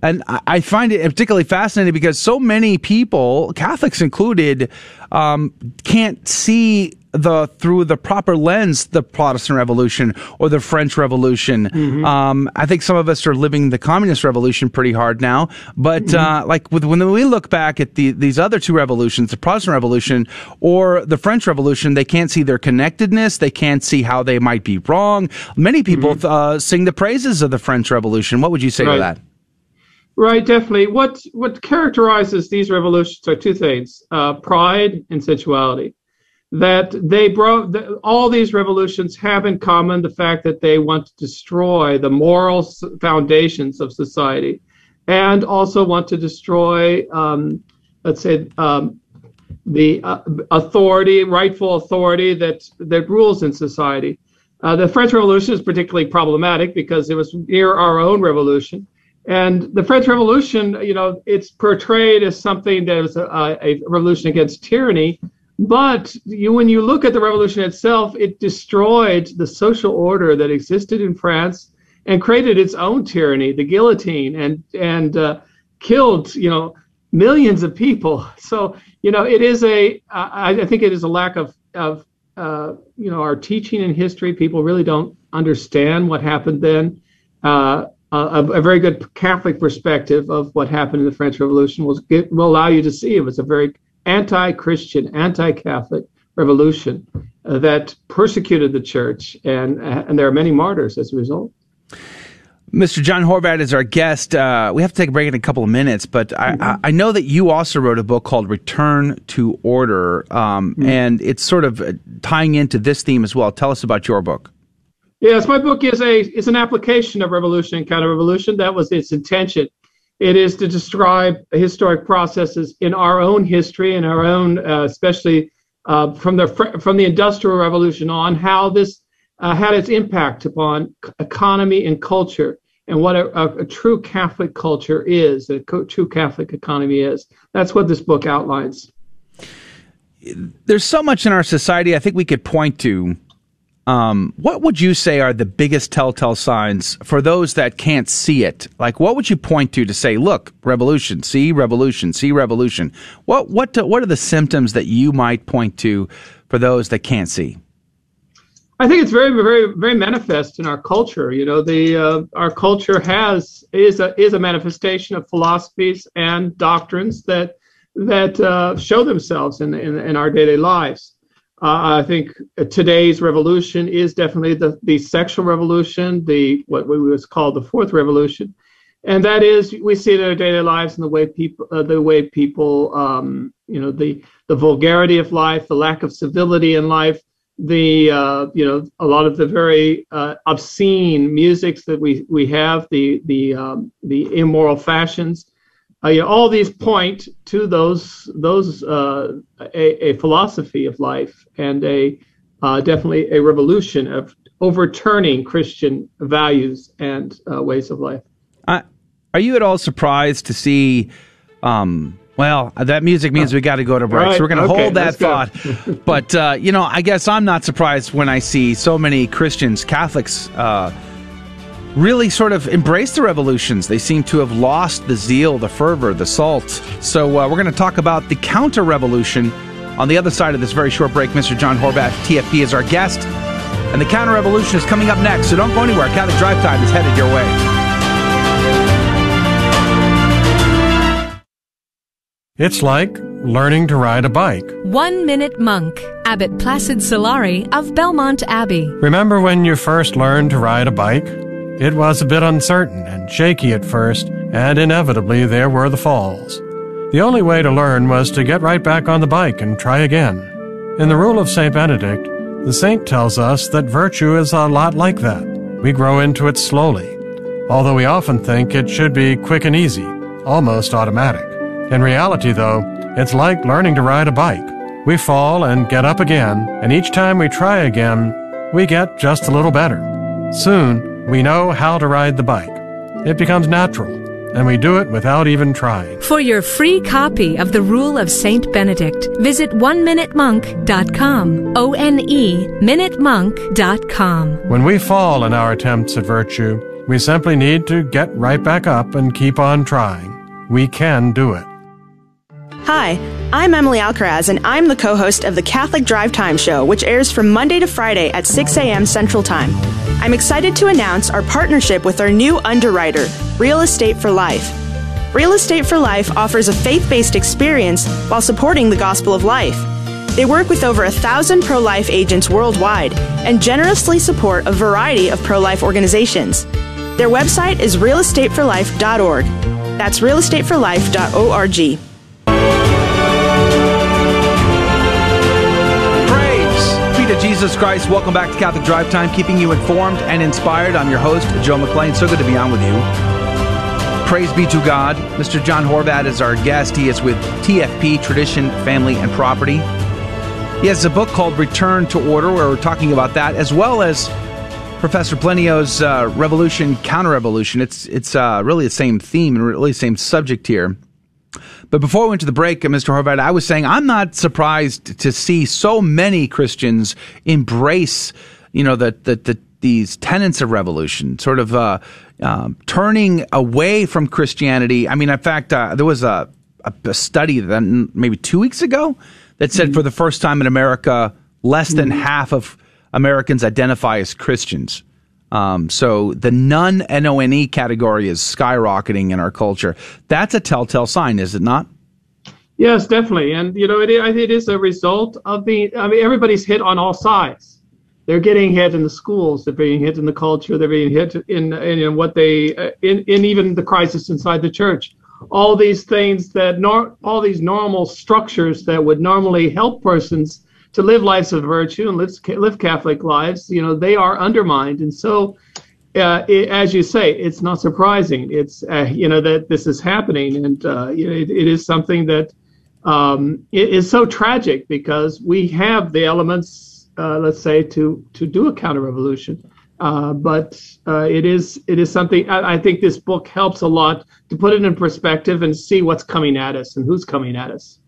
and I, I find it particularly fascinating because so many people, Catholics included, um, can't see the through the proper lens the Protestant Revolution or the French Revolution. Mm-hmm. Um, I think some of us are living the Communist Revolution pretty hard now, but mm-hmm. uh, like with, when we look back at the, these other two revolutions, the Protestant Revolution or the French Revolution, they can't see their connectedness. They can't see how they might be wrong. Many people mm-hmm. uh, sing the praises of the French Revolution. What would you say right. to that?
Right, definitely. What what characterizes these revolutions are two things: uh, pride and sensuality that they brought all these revolutions have in common the fact that they want to destroy the moral foundations of society and also want to destroy um, let's say um, the uh, authority rightful authority that that rules in society Uh, the French Revolution is particularly problematic because it was near our own revolution. And the French Revolution, you know, it's portrayed as something that is a, a revolution against tyranny. But you, when you look at the revolution itself, it destroyed the social order that existed in France and created its own tyranny, the guillotine, and and uh, killed, you know, millions of people. [laughs] So, you know, it is a. I, I think it is a lack of of uh, you know our teaching in history. People really don't understand what happened then. Uh, a, a, very good Catholic perspective of what happened in the French Revolution will will allow you to see it was a very anti-Christian, anti-Catholic revolution uh, that persecuted the church, and and there are many martyrs as a result.
Mr. John Horvat is our guest. Uh, we have to take a break in a couple of minutes, but mm-hmm. I, I, know that you also wrote a book called Return to Order, um, mm-hmm. and it's sort of uh, tying into this theme as well. Tell us about your book.
Yes, my book is a is an application of revolution and counter-revolution. That was its intention. It is to describe historic processes in our own history and our own, uh, especially uh, from the from the Industrial Revolution on, how this uh, had its impact upon economy and culture and what a, a, a true Catholic culture is, a co- true Catholic economy is. That's what this book outlines.
There's so much in our society I think we could point to. Um, what would you say are the biggest telltale signs for those that can't see it? Like, what would you point to to say, "Look, revolution, see revolution, see revolution"? What what what are the symptoms that you might point to for those that can't see?
I think it's very, very, very manifest in our culture. You know, the uh, our culture has is a is a manifestation of philosophies and doctrines that that uh, show themselves in, in, in our daily lives. Uh, I think today's revolution is definitely the the sexual revolution, the what we was called the fourth revolution, and that is we see it in our daily lives and the way people uh, the way people um, you know the the vulgarity of life, the lack of civility in life the uh, you know a lot of the very uh, obscene musics that we we have, the the um, the immoral fashions, uh, you know, all these point to those those uh, a, a, philosophy of life and a uh, definitely a revolution of overturning Christian values and uh, ways of life.
are you at all surprised to see? Um, well, that music means we got to go to break. Right. So we're going to okay, hold that thought. but, uh, you know, I guess I'm not surprised when I see so many Christians, Catholics, uh, really sort of embrace the revolutions. They seem to have lost the zeal, the fervor, the salt. So uh, we're going to talk about the counter revolution on the other side of this very short break. Mr. John Horvat, TFP, is our guest. And the counter revolution is coming up next. So don't go anywhere. Catholic Drive Time is headed your way.
It's like learning to ride a bike.
One Minute Monk, Abbot Placid Solari of Belmont Abbey.
Remember when you first learned to ride a bike? It was a bit uncertain and shaky at first, and inevitably there were the falls. The only way to learn was to get right back on the bike and try again. In the Rule of St. Benedict, the saint tells us that virtue is a lot like that. We grow into it slowly, although we often think it should be quick and easy, almost automatic. In reality, though, it's like learning to ride a bike. We fall and get up again, and each time we try again, we get just a little better. Soon, we know how to ride the bike. It becomes natural, and we do it without even trying.
For your free copy of The Rule of Saint Benedict, visit oneminutemonk.com. O N E minutemonk.com.
When we fall in our attempts at virtue, we simply need to get right back up and keep on trying. We can do it.
Hi, I'm Emily Alcaraz, and I'm the co host of the Catholic Drive Time Show, which airs from Monday to Friday at 6 a.m. Central Time. I'm excited to announce our partnership with our new underwriter, Real Estate for Life. Real Estate for Life offers a faith based experience while supporting the gospel of life. They work with over a thousand pro life agents worldwide and generously support a variety of pro life organizations. Their website is realestateforlife.org. That's realestateforlife.org.
Jesus Christ. Welcome back to Catholic Drive Time, keeping you informed and inspired. I'm your host, Joe McClane. So good to be on with you. Praise be to God. Mr. John Horvat is our guest. He is with TFP, Tradition, Family, and Property. He has a book called Return to Order, where we're talking about that, as well as Professor Plinio's uh, revolution, counter-revolution. It's it's uh, really the same theme and really the same subject here. But before we went to the break, uh, Mr. Horvat, I was saying I'm not surprised to see so many Christians embrace, you know, the the, the these tenets of revolution, sort of uh, um, turning away from Christianity. I mean, in fact, uh, there was a, a, a study then maybe two weeks ago that said mm-hmm. for the first time in America, less than mm-hmm. half of Americans identify as Christians. Um, so the non N-O-N-E category is skyrocketing in our culture. That's a telltale sign, is it not?
Yes, definitely. And, you know, it, it is a result of the, I mean, everybody's hit on all sides. They're getting hit in the schools. They're being hit in the culture. They're being hit in, in, in what they, uh, in, in even the crisis inside the church. All these things that, nor, all these normal structures that would normally help persons to live lives of virtue and live, live Catholic lives, you know, they are undermined. And so, uh, it, as you say, it's not surprising. It's, uh, you know, that this is happening. And, uh, you know, it, it is something that um, is so tragic because we have the elements, uh, let's say, to, to do a counter revolution. Uh, but uh, it is it is something I, I, think this book helps a lot to put it in perspective and see what's coming at us and who's coming at us.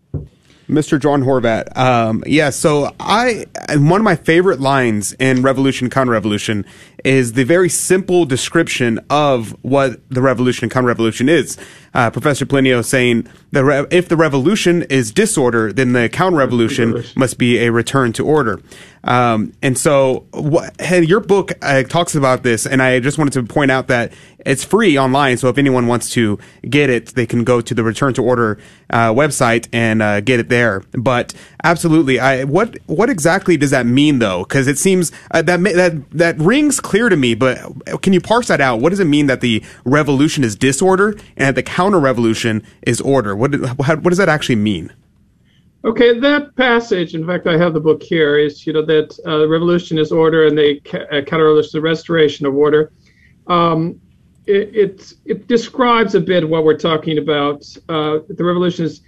Mr. John Horvat. Um, yeah, so I one of my favorite lines in Revolution Counter-Revolution is the very simple description of what the revolution and counter-revolution is. Uh, Professor Plinio saying that re- if the revolution is disorder, then the counter-revolution must be a return to order. Um, and so, what, your book uh, talks about this, and I just wanted to point out that it's free online. So if anyone wants to get it, they can go to the Return to Order uh, website and uh, get it there. But absolutely, I what what exactly does that mean though? Because it seems uh, that that that rings clear to me. But can you parse that out? What does it mean that the revolution is disorder and the counter revolution is order? What what does that actually mean?
Okay, that passage, in fact, I have the book here, is, you know, that uh, revolution is order and the uh, counter-revolution is the restoration of order. Um, it, it, it, describes a bit what we're talking about. Uh, the revolution is,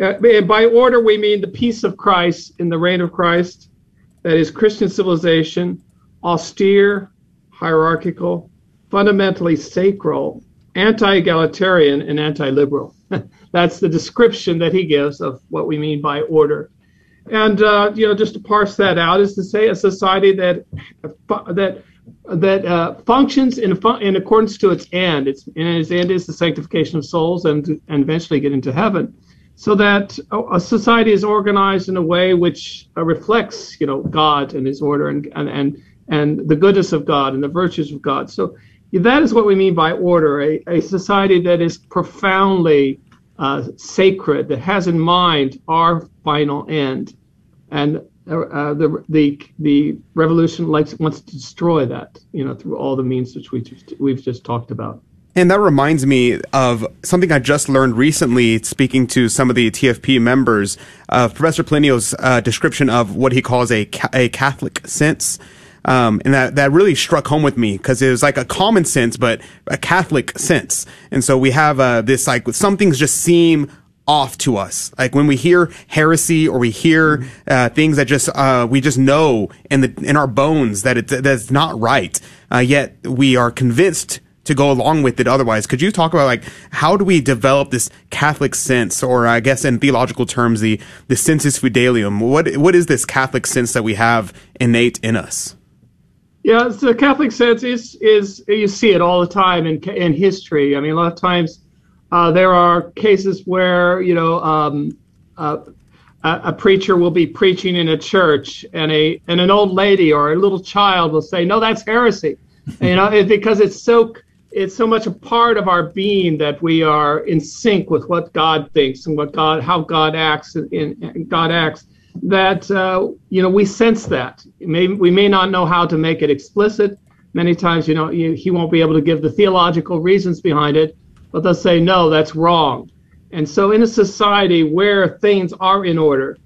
uh, by order, we mean the peace of Christ in the reign of Christ, that is Christian civilization, austere, hierarchical, fundamentally sacral, anti-egalitarian, and anti-liberal. [laughs] That's the description that he gives of what we mean by order. And uh, you know, just to parse that out is to say a society that that that uh, functions in in accordance to its end. Its and its end is the sanctification of souls and and eventually get into heaven. So that a society is organized in a way which uh, reflects, you know, God and His order and and and and the goodness of God and the virtues of God. So that is what we mean by order, a, a society that is profoundly uh, sacred, that has in mind our final end. And uh, uh, the, the, the revolution likes, wants to destroy that, you know, through all the means which we just, we've just talked about.
And that reminds me of something I just learned recently speaking to some of the TFP members of Professor Plinio's uh, description of what he calls a, ca- a Catholic sense. Um, and that, that really struck home with me because it was like a common sense, but a Catholic sense. And so we have, uh, this like, some things just seem off to us. Like when we hear heresy or we hear, uh, things that just, uh, we just know in the, in our bones that it's, that's not right. Uh, yet we are convinced to go along with it otherwise. Could you talk about like how do we develop this Catholic sense, or I guess in theological terms, the the sensus fidelium? What what is this Catholic sense that we have innate in us?
Yeah, the Catholic sense is is you see it all the time in in history. I mean, a lot of times uh, there are cases where you know um, uh, a, preacher will be preaching in a church, and a and an old lady or a little child will say, "No, that's heresy," you know, because it's so it's so much a part of our being that we are in sync with what God thinks and what God how God acts God acts that uh, you know we sense that. May, we may not know how to make it explicit. Many times, you know, you, he won't be able to give the theological reasons behind it, but they'll say, no, that's wrong. And so, in a society where things are in order,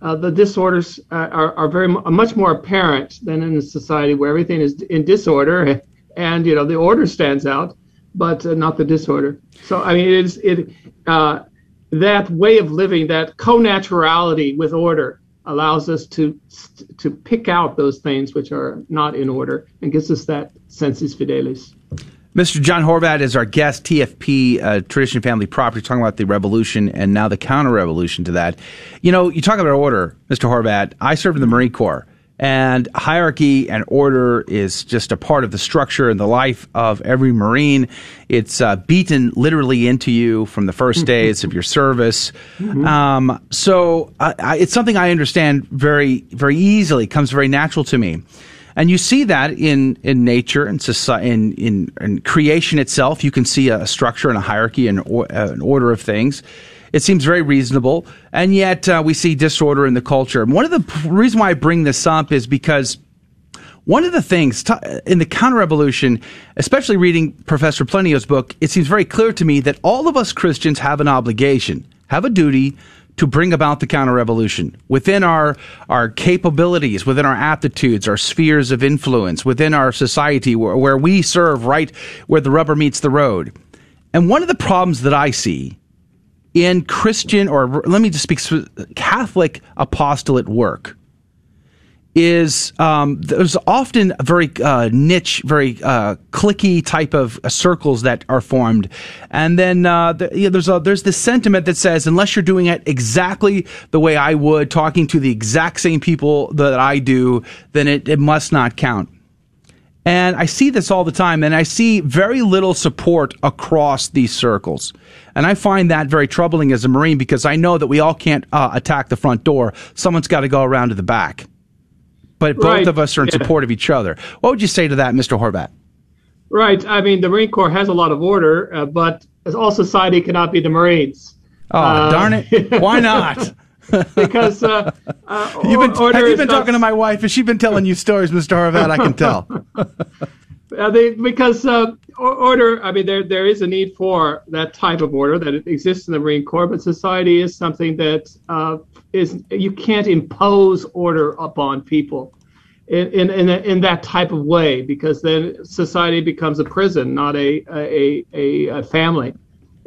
uh, the disorders uh, are, are very much more apparent than in a society where everything is in disorder, [laughs] and you know the order stands out, but uh, not the disorder. So, I mean, it is it uh, that way of living, that co-naturality with order, allows us to to pick out those things which are not in order and gives us that sensus fidelis.
Mr. John Horvat is our guest, TFP, uh, Tradition Family Property, talking about the revolution and now the counter revolution to that. You know, you talk about order, Mr. Horvat. I served in the Marine Corps. And hierarchy and order is just a part of the structure and the life of every Marine. It's uh, beaten literally into you from the first [laughs] days of your service. Mm-hmm. Um, so uh, I, it's something I understand very, very easily, comes very natural to me. And you see that in, in nature and society, in, in, in creation itself. You can see a structure and a hierarchy and or, uh, an order of things. It seems very reasonable, and yet uh, we see disorder in the culture. One of the p- reason why I bring this up is because one of the things t- in the counter revolution, especially reading Professor Plinio's book, it seems very clear to me that all of us Christians have an obligation, have a duty to bring about the counter revolution within our our capabilities, within our aptitudes, our spheres of influence, within our society where, where we serve right where the rubber meets the road. And one of the problems that I see in Christian, or let me just speak Catholic apostolate work, is um, there's often very uh, niche, very uh, clicky type of uh, circles that are formed, and then uh, the, there's a, there's this sentiment that says unless you're doing it exactly the way I would, talking to the exact same people that I do, then it, it must not count. And I see this all the time, and I see very little support across these circles. And I find that very troubling as a Marine because I know that we all can't uh, attack the front door. Someone's got to go around to the back. But both right. of us are in yeah. support of each other. What would you say to that, Mr. Horvat?
Right. I mean, the Marine Corps has a lot of order, uh, but all society cannot be the Marines.
Oh, uh, darn it. Why not? [laughs]
because uh, uh, [laughs]
you've been, have you been talking to my wife? Has she been telling you stories, Mr. Horvat? I can tell. [laughs]
uh, they, because uh, order, I mean, there there is a need for that type of order that exists in the Marine Corps, but society is something that uh, is you can't impose order upon people. In, in, in, a, in, that type of way, because then society becomes a prison, not a, a, a, a family.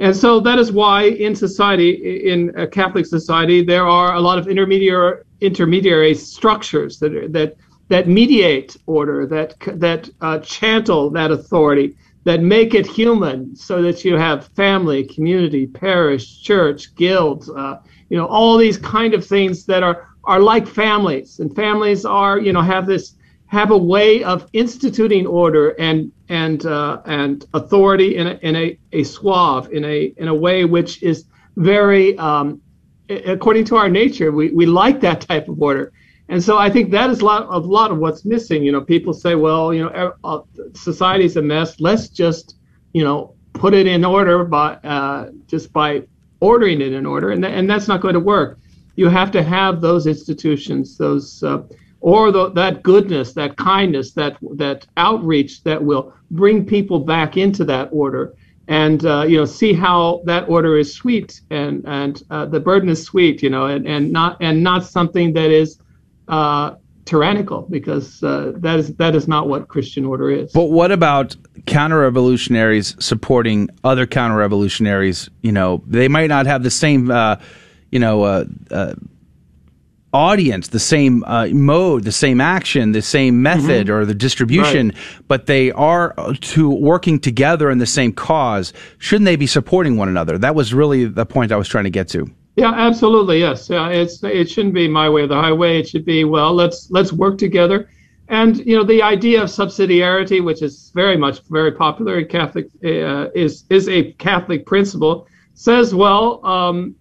And so that is why in society, in a Catholic society, there are a lot of intermediary intermediary structures that that that mediate order, that that uh, channel that authority, that make it human, so that you have family, community, parish, church, guilds, uh, you know, all these kind of things that are are like families, and families are you know have this have a way of instituting order and and uh, and authority in a, in a, a suave in a in a way which is very um, according to our nature we, we like that type of order. And so I think that is a lot of a lot of what's missing. You know people say well you know uh, society's a mess. Let's just you know put it in order by uh, just by ordering it in order. And, th- and that's not going to work. You have to have those institutions those uh, or the, that goodness, that kindness, that that outreach that will bring people back into that order, and uh, you know see how that order is sweet and and uh, the burden is sweet, you know, and, and not and not something that is uh, tyrannical because uh, that is that is not what Christian order is.
But what about counter revolutionaries supporting other counter revolutionaries? You know, they might not have the same. Uh, you know, uh, audience, the same uh, mode, the same action, the same method mm-hmm. or the distribution, right. but they are uh, to working together in the same cause. Shouldn't they be supporting one another? That was really the point I was trying to get to.
Yeah, absolutely. Yes, yeah, it's it shouldn't be my way or the highway. It should be well. Let's let's work together. And you know the idea of subsidiarity, which is very much very popular in Catholic, uh, is is a Catholic principle. Says well, um,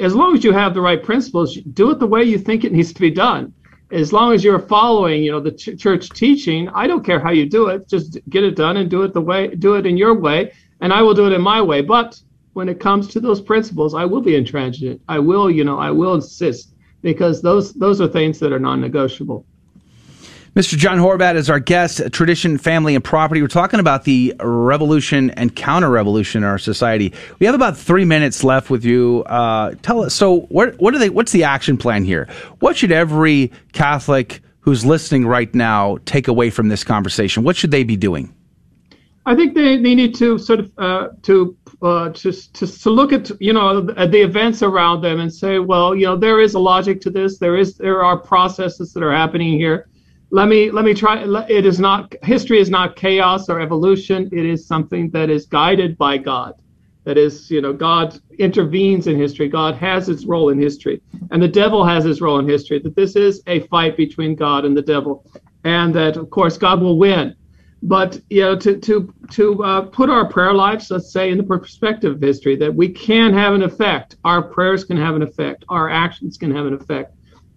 as long as you have the right principles, do it the way you think it needs to be done. As long as you're following, you know, the ch- church teaching, I don't care how you do it. Just get it done and do it the way, do it in your way, and I will do it in my way. But when it comes to those principles, I will be intransigent. I will, you know, I will insist because those those are things that are non-negotiable.
Mr. John Horvat is our guest, tradition, family, and property. We're talking about the revolution and counter revolution in our society. We have about three minutes left with you. Uh, tell us. So, what, what are they? What's the action plan here? What should every Catholic who's listening right now take away from this conversation? What should they be doing?
I think they, they need to sort of uh, to uh, to, to to look at you know at the events around them and say, well, you know, there is a logic to this. There is there are processes that are happening here. Let me let me try. It is not history is not chaos or evolution. It is something that is guided by God. That is, you know, God intervenes in history. God has its role in history, and the devil has his role in history. That this is a fight between God and the devil, and that of course God will win but you know to to to uh, put our prayer lives let's say in the perspective of history that we can have an effect our prayers can have an effect our actions can have an effect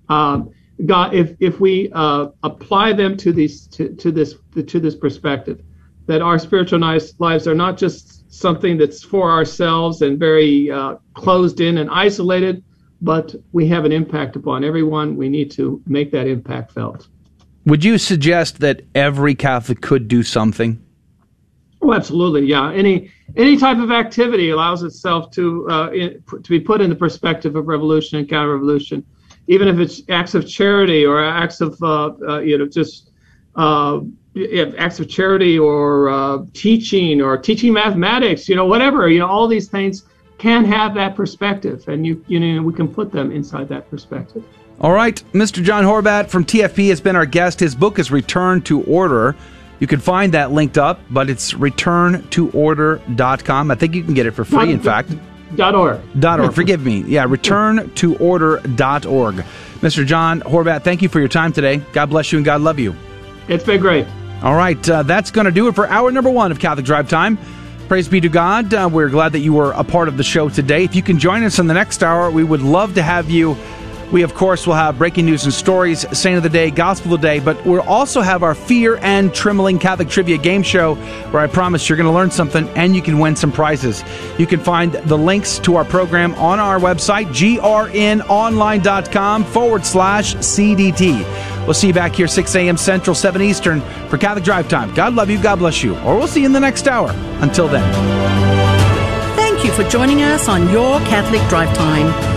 um, god if if we uh, apply them to these to, to this to this perspective that our spiritual lives are not just something that's for ourselves and very uh, closed in and isolated but we have an impact upon everyone we need to make that impact felt
would you suggest that every Catholic could do something?
Oh, absolutely. Yeah. Any any type of activity allows itself to uh, in, to be put in the perspective of revolution and counter-revolution, even if it's acts of charity or acts of uh, uh, you know just uh, acts of charity or uh, teaching or teaching mathematics. You know, whatever. You know, all these things can have that perspective, and you you know we can put them inside that perspective.
All right, Mr. John Horvat from TFP has been our guest. His book is Return to Order. You can find that linked up, but it's returntoorder.com. I think you can get it for free, in fact.
Dot org.
Dot org. Forgive me. Yeah, returntoorder.org. Mr. John Horvat, thank you for your time today. God bless you and God love you.
It's been great.
All right, uh, that's going to do it for hour number one of Catholic Drive Time. Praise be to God. Uh, we're glad that you were a part of the show today. If you can join us in the next hour, we would love to have you we, of course, will have breaking news and stories, Saint of the Day, Gospel of the Day, but we'll also have our Fear and Trembling Catholic Trivia game show where I promise you're going to learn something and you can win some prizes. You can find the links to our program on our website, grnonline.com forward slash CDT. We'll see you back here 6 a.m. Central, 7 Eastern for Catholic Drive Time. God love you, God bless you, or we'll see you in the next hour. Until then.
Thank you for joining us on Your Catholic Drive Time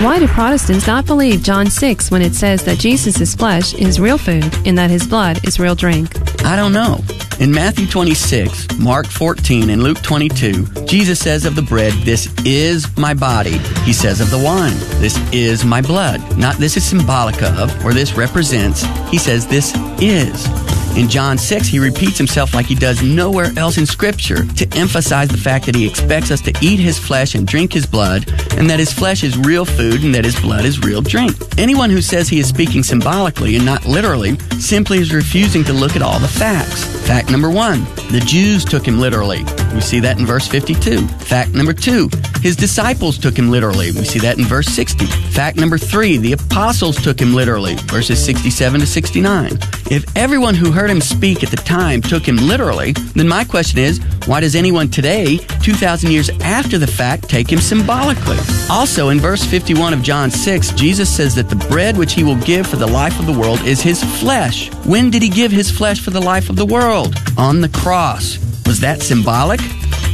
Why do Protestants not believe John 6 when it says that Jesus' flesh is real food and that his blood is real drink?
I don't know. In Matthew 26, Mark 14, and Luke 22, Jesus says of the bread, This is my body. He says of the wine, This is my blood. Not this is symbolic of, or this represents. He says, This is. In John 6, he repeats himself like he does nowhere else in Scripture to emphasize the fact that he expects us to eat his flesh and drink his blood, and that his flesh is real food and that his blood is real drink. Anyone who says he is speaking symbolically and not literally simply is refusing to look at all the facts. Fact number one, the Jews took him literally. We see that in verse 52. Fact number two, his disciples took him literally. We see that in verse 60. Fact number three, the apostles took him literally. Verses 67 to 69. If everyone who heard him speak at the time took him literally, then my question is, why does anyone today, 2,000 years after the fact, take him symbolically? Also, in verse 51 of John 6, Jesus says that the bread which he will give for the life of the world is his flesh. When did he give his flesh for the life of the world? On the cross. Was that symbolic?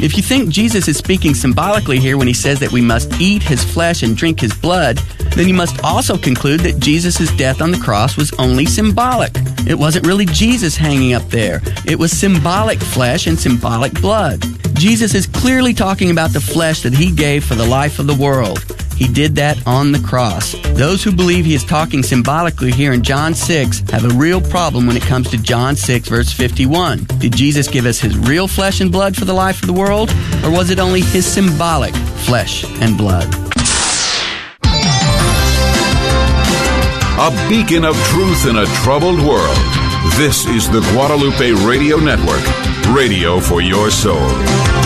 If you think Jesus is speaking symbolically here when he says that we must eat his flesh and drink his blood, then you must also conclude that Jesus' death on the cross was only symbolic. It wasn't really Jesus hanging up there. It was symbolic flesh and symbolic blood. Jesus is clearly talking about the flesh that he gave for the life of the world. He did that on the cross. Those who believe he is talking symbolically here in John 6 have a real problem when it comes to John 6, verse 51. Did Jesus give us his real flesh and blood for the life of the world, or was it only his symbolic flesh and blood?
A beacon of truth in a troubled world. This is the Guadalupe Radio Network, radio for your soul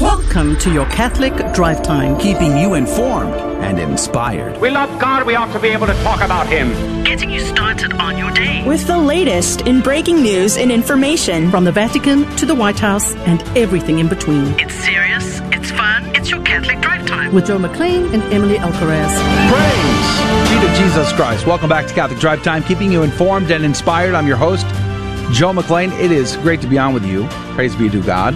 Welcome to your Catholic Drive Time,
keeping you informed and inspired.
We love God, we ought to be able to talk about Him.
Getting you started on your day.
With the latest in breaking news and information
from the Vatican to the White House and everything in between.
It's serious, it's fun, it's your Catholic Drive Time.
With Joe McClane and Emily Alcaraz.
Praise be to Jesus Christ. Welcome back to Catholic Drive Time, keeping you informed and inspired. I'm your host, Joe McClane. It is great to be on with you. Praise be to God.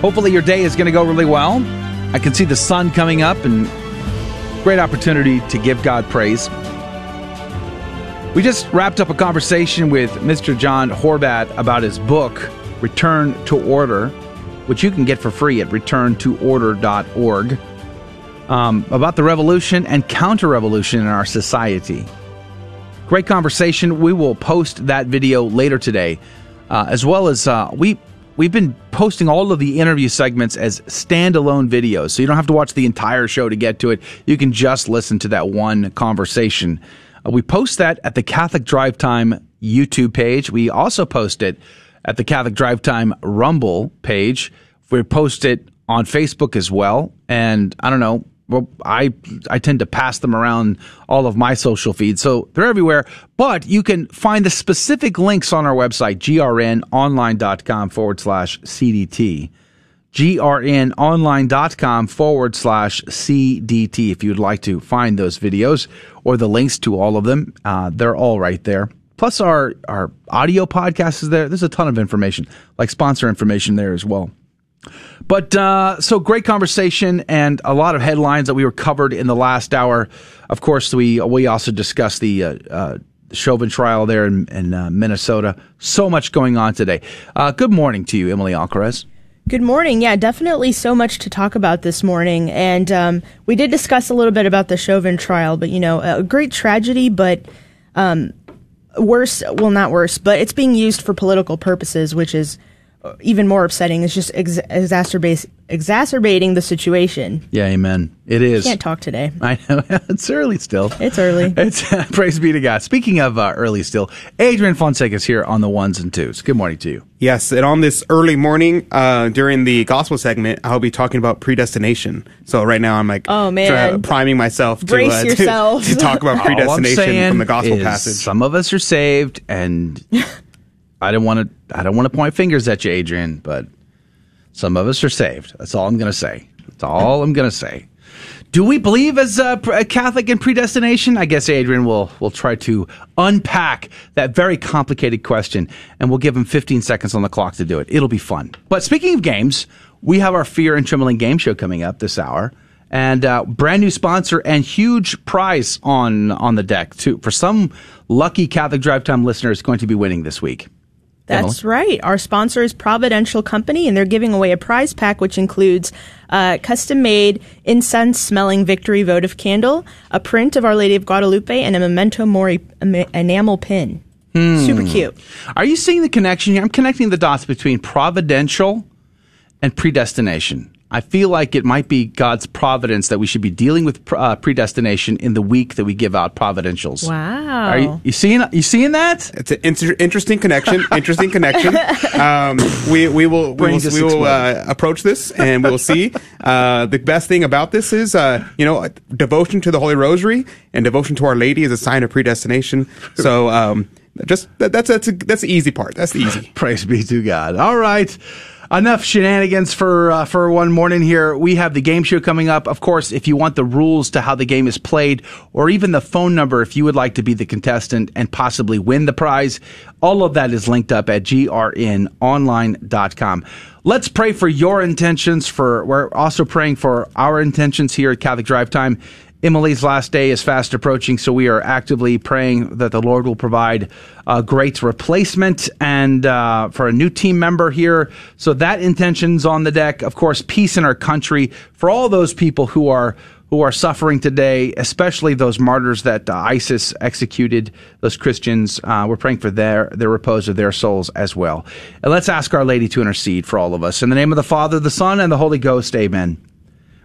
Hopefully, your day is going to go really well. I can see the sun coming up and great opportunity to give God praise. We just wrapped up a conversation with Mr. John Horvat about his book, Return to Order, which you can get for free at returntoorder.org, um, about the revolution and counter revolution in our society. Great conversation. We will post that video later today, uh, as well as uh, we we've been posting all of the interview segments as standalone videos, so you don't have to watch the entire show to get to it. You can just listen to that one conversation. Uh, we post that at the Catholic Drive Time YouTube page. We also post it at the Catholic Drive Time Rumble page. We post it on Facebook as well. And I don't know, well, I I tend to pass them around all of my social feeds, so they're everywhere. But you can find the specific links on our website, grnonline.com forward slash CDT. grnonline.com forward slash CDT. If you'd like to find those videos or the links to all of them, uh, they're all right there. Plus, our, our audio podcast is there. There's a ton of information, like sponsor information there as well. But uh, so great conversation and a lot of headlines that we were covered in the last hour. Of course, we we also discussed the uh, uh, Chauvin trial there in, in uh, Minnesota. So much going on today. Uh, good morning to you, Emily Alcaraz.
Good morning. Yeah, definitely so much to talk about this morning. And um, we did discuss a little bit about the Chauvin trial, but, you know, a great tragedy, but um, worse, well, not worse, but it's being used for political purposes, which is even more upsetting is just ex- exacerbate, exacerbating the situation.
Yeah, amen. It is.
Can't talk today.
I know. [laughs] it's early still.
It's early. [laughs]
It's [laughs] praise be to God. Speaking of uh, early still, Adrian Fonseca is here on the ones and twos. Good morning to you.
Yes, and on this early morning uh, during the gospel segment, I'll be talking about predestination. So right now I'm like,
oh man,
priming myself
to, uh,
to, to, talk about predestination from the gospel passage.
Some of us are saved and. I don't want to. I don't want to point fingers at you, Adrian, but some of us are saved. That's all I'm going to say. That's all I'm going to say. Do we believe as a, a, Catholic in predestination? I guess Adrian will will try to unpack that very complicated question, and we'll give him 15 seconds on the clock to do it. It'll be fun. But speaking of games, we have our Fear and Trembling game show coming up this hour, and uh, brand new sponsor and huge prize on on the deck too for some lucky Catholic Drive Time listeners going to be winning this week.
That's Emily? right. Our sponsor is Providential Company, and they're giving away a prize pack which includes a custom made incense smelling victory votive candle, a print of Our Lady of Guadalupe, and a memento mori enamel pin. Hmm. Super cute.
Are you seeing the connection here? I'm connecting the dots between providential and predestination. I feel like it might be God's providence that we should be dealing with uh, predestination in the week that we give out providentials.
Wow!
Are you, you seeing you seeing that?
It's an inter- interesting connection. Interesting connection. [laughs] Um, we we will we will, we will uh, approach this and we will see. Uh, the best thing about this is uh, you know devotion to the Holy Rosary and devotion to Our Lady is a sign of predestination. So. Um, just that, that's that's a, that's the easy part. That's the easy. [laughs]
Praise be to God. All right enough shenanigans for uh, for one morning here. We have the game show coming up. Of course, if you want the rules to how the game is played, or even the phone number if you would like to be the contestant and possibly win the prize, all of that is linked up at grnonline.com. Let's pray for your intentions. For we're also praying for our intentions here at Catholic Drive Time. Emily's last day is fast approaching, so we are actively praying that the Lord will provide a great replacement and uh, for a new team member here. So that intention's on the deck. Of course, peace in our country for all those people who are who are suffering today, especially those martyrs that uh, ISIS executed, those Christians. Uh, we're praying for their their repose of their souls as well. And let's ask Our Lady to intercede for all of us. In the name of the Father, the Son, and the Holy Ghost. Amen.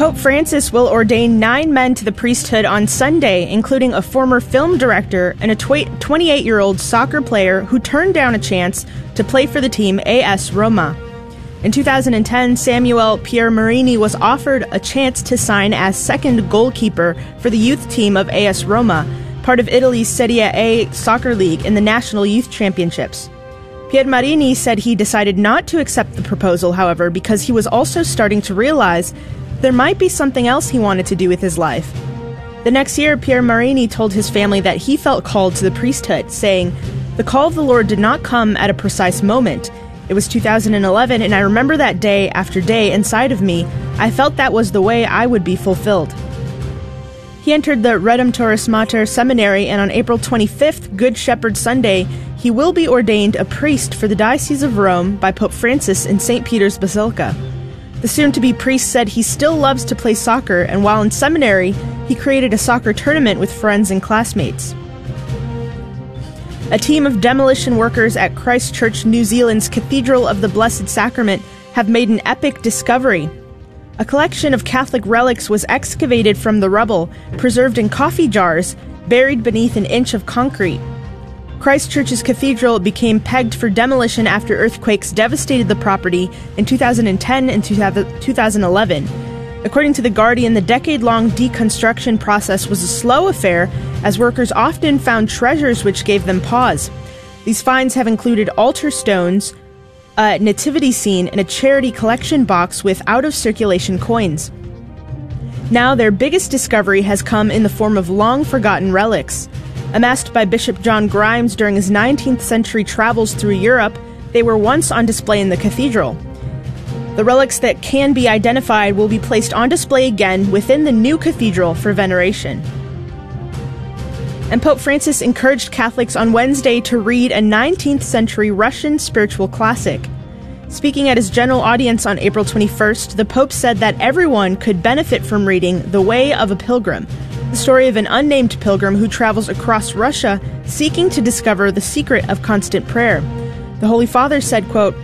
Pope Francis will ordain nine men to the priesthood on Sunday, including a former film director and a 28 year old soccer player who turned down a chance to play for the team AS Roma. In 2010, Samuel Piermarini was offered a chance to sign as second goalkeeper for the youth team of AS Roma, part of Italy's Serie A soccer league in the National Youth Championships. Piermarini said he decided not to accept the proposal, however, because he was also starting to realize there might be something else he wanted to do with his life. The next year, Piermarini told his family that he felt called to the priesthood, saying, The call of the Lord did not come at a precise moment. It was 2011, and I remember that day after day inside of me, I felt that was the way I would be fulfilled. He entered the Redemptoris Mater Seminary, and on April 25th, Good Shepherd Sunday, he will be ordained a priest for the Diocese of Rome by Pope Francis in St. Peter's Basilica. The soon to be priest said he still loves to play soccer, and while in seminary, he created a soccer tournament with friends and classmates. A team of demolition workers at Christchurch, New Zealand's Cathedral of the Blessed Sacrament have made an epic discovery. A collection of Catholic relics was excavated from the rubble, preserved in coffee jars, buried beneath an inch of concrete. Christchurch's cathedral became pegged for demolition after earthquakes devastated the property in 2010 and 2011. According to The Guardian, the decade long deconstruction process was a slow affair, as workers often found treasures which gave them pause. These finds have included altar stones, a nativity scene, and a charity collection box with out of circulation coins. Now, their biggest discovery has come in the form of long forgotten relics. Amassed by Bishop John Grimes during his 19th century travels through Europe, they were once on display in the cathedral. The relics that can be identified will be placed on display again within the new cathedral for veneration. And Pope Francis encouraged Catholics on Wednesday to read a 19th century Russian spiritual classic. Speaking at his general audience on April 21st, the Pope said that everyone could benefit from reading The Way of a Pilgrim, the story of an unnamed pilgrim who travels across Russia seeking to discover the secret of constant prayer. The Holy Father said, quote,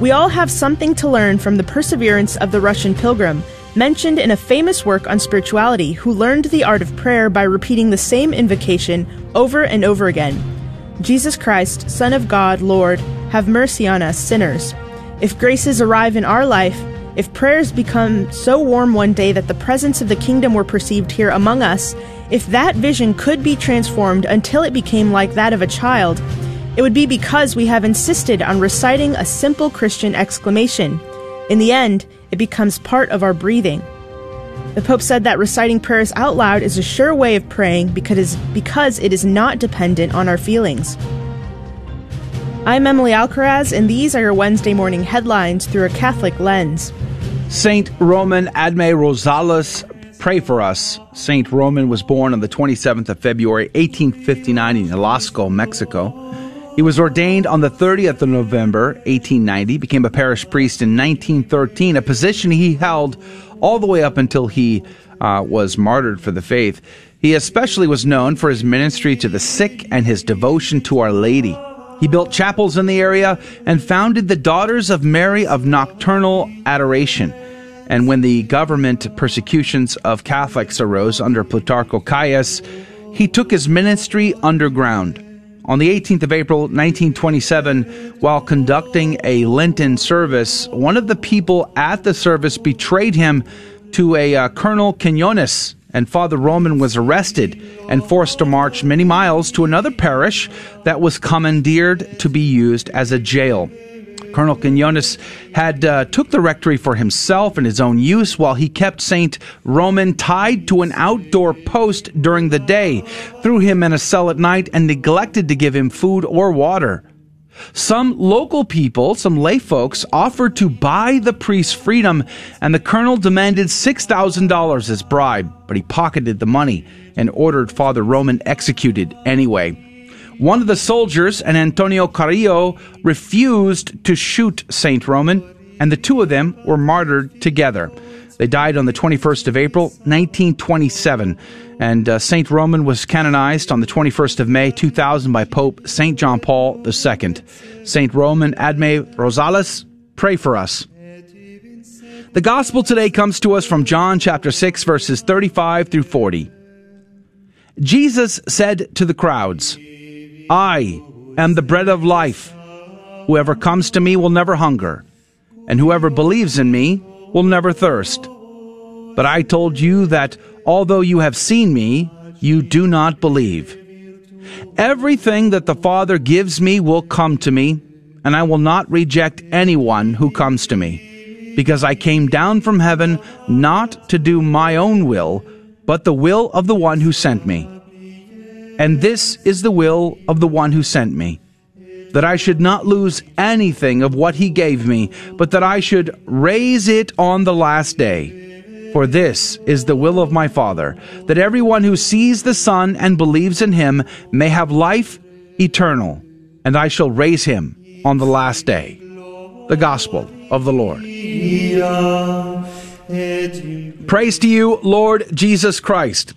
We all have something to learn from the perseverance of the Russian pilgrim, mentioned in a famous work on spirituality, who learned the art of prayer by repeating the same invocation over and over again. Jesus Christ, Son of God, Lord, have mercy on us, sinners. If graces arrive in our life, if prayers become so warm one day that the presence of the kingdom were perceived here among us, if that vision could be transformed until it became like that of a child, it would be because we have insisted on reciting a simple Christian exclamation. In the end, it becomes part of our breathing. The Pope said that reciting prayers out loud is a sure way of praying because, because it is not dependent on our feelings. I'm Emily Alcaraz, and these are your Wednesday morning headlines through a Catholic lens.
Saint Roman Adame Rosales, pray for us. Saint Roman was born on the 27th of February, 1859, in Jalisco, Mexico. He was ordained on the 30th of November, 1890, became a parish priest in 1913, a position he held all the way up until he uh, was martyred for the faith. He especially was known for his ministry to the sick and his devotion to Our Lady. He built chapels in the area and founded the Daughters of Mary of Nocturnal Adoration. And when the government persecutions of Catholics arose under Plutarco Calles, he took his ministry underground. On the 18th of April, 1927, while conducting a Lenten service, one of the people at the service betrayed him to a uh, Colonel Quinones, and Father Roman was arrested and forced to march many miles to another parish that was commandeered to be used as a jail. Colonel Quinones had uh, took the rectory for himself and his own use, while he kept Saint Roman tied to an outdoor post during the day, threw him in a cell at night, and neglected to give him food or water. Some local people, some lay folks, offered to buy the priest's freedom, and the colonel demanded $6,000 as bribe, but he pocketed the money and ordered Father Roman executed anyway. One of the soldiers, an Antonio Carrillo, refused to shoot Saint Roman, and the two of them were martyred together. They died on the 21st of April, 1927, and uh, Saint Roman was canonized on the 21st of May, 2000 by Pope Saint John Paul II. Saint Roman Adame Rosales, pray for us. The gospel today comes to us from John chapter 6 verses 35 through 40. Jesus said to the crowds, I am the bread of life. Whoever comes to me will never hunger, and whoever believes in me will never thirst. But I told you that although you have seen me, you do not believe. Everything that the Father gives me will come to me, and I will not reject anyone who comes to me, because I came down from heaven not to do my own will, but the will of the one who sent me. And this is the will of the one who sent me that I should not lose anything of what he gave me, but that I should raise it on the last day. For this is the will of my Father, that everyone who sees the Son and believes in him may have life eternal, and I shall raise him on the last day. The Gospel of the Lord. Praise to you, Lord Jesus Christ.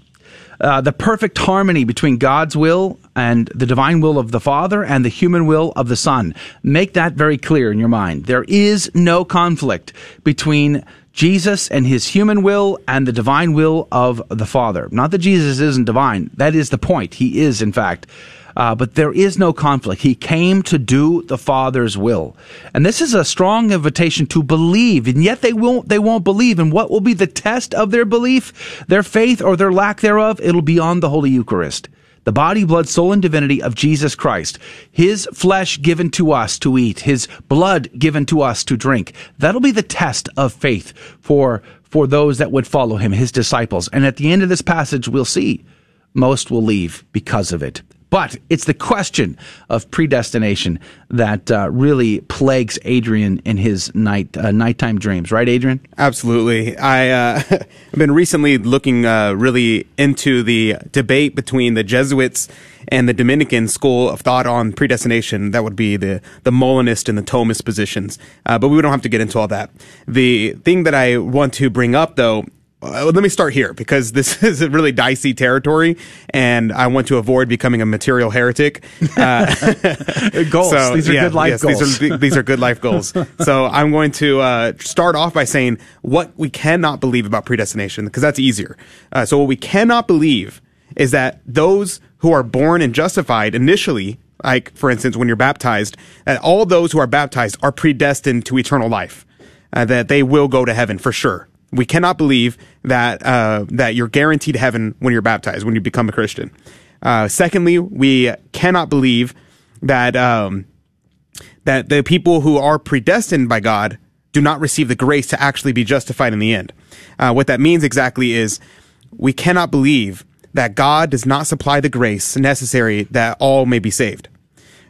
Uh, the perfect harmony between God's will and the divine will of the Father and the human will of the Son. Make that very clear in your mind. There is no conflict between Jesus and his human will and the divine will of the Father. Not that Jesus isn't divine. That is the point. He is, in fact. Uh, but there is no conflict. He came to do the Father's will, and this is a strong invitation to believe. And yet they won't. They won't believe. And what will be the test of their belief, their faith, or their lack thereof? It'll be on the Holy Eucharist the body, blood, soul, and divinity of Jesus Christ. His flesh given to us to eat, His blood given to us to drink. That'll be the test of faith for, for those that would follow Him, His disciples. And at the end of this passage, we'll see most will leave because of it. But it's the question of predestination that uh, really plagues Adrian in his night uh, nighttime dreams, right, Adrian?
Absolutely. I uh, [laughs] have been recently looking uh, really into the debate between the Jesuits and the Dominican school of thought on predestination. That would be the the Molinist and the Thomist positions. Uh, but we don't have to get into all that. The thing that I want to bring up, though, uh, let me start here because this [laughs] is a really dicey territory, and I want to avoid becoming a material heretic. Uh, [laughs]
goals. So, these are yeah, good life
yes,
goals.
These are, these are good life goals. [laughs] so I'm going to uh, start off by saying what we cannot believe about predestination because that's easier. Uh, so what we cannot believe is that those who are born and justified initially like for instance when you're baptized that all those who are baptized are predestined to eternal life uh, that they will go to heaven for sure we cannot believe that uh, that you're guaranteed heaven when you're baptized when you become a Christian. Uh, secondly, we cannot believe that um, that the people who are predestined by God do not receive the grace to actually be justified in the end. Uh, what that means exactly is we cannot believe that God does not supply the grace necessary that all may be saved.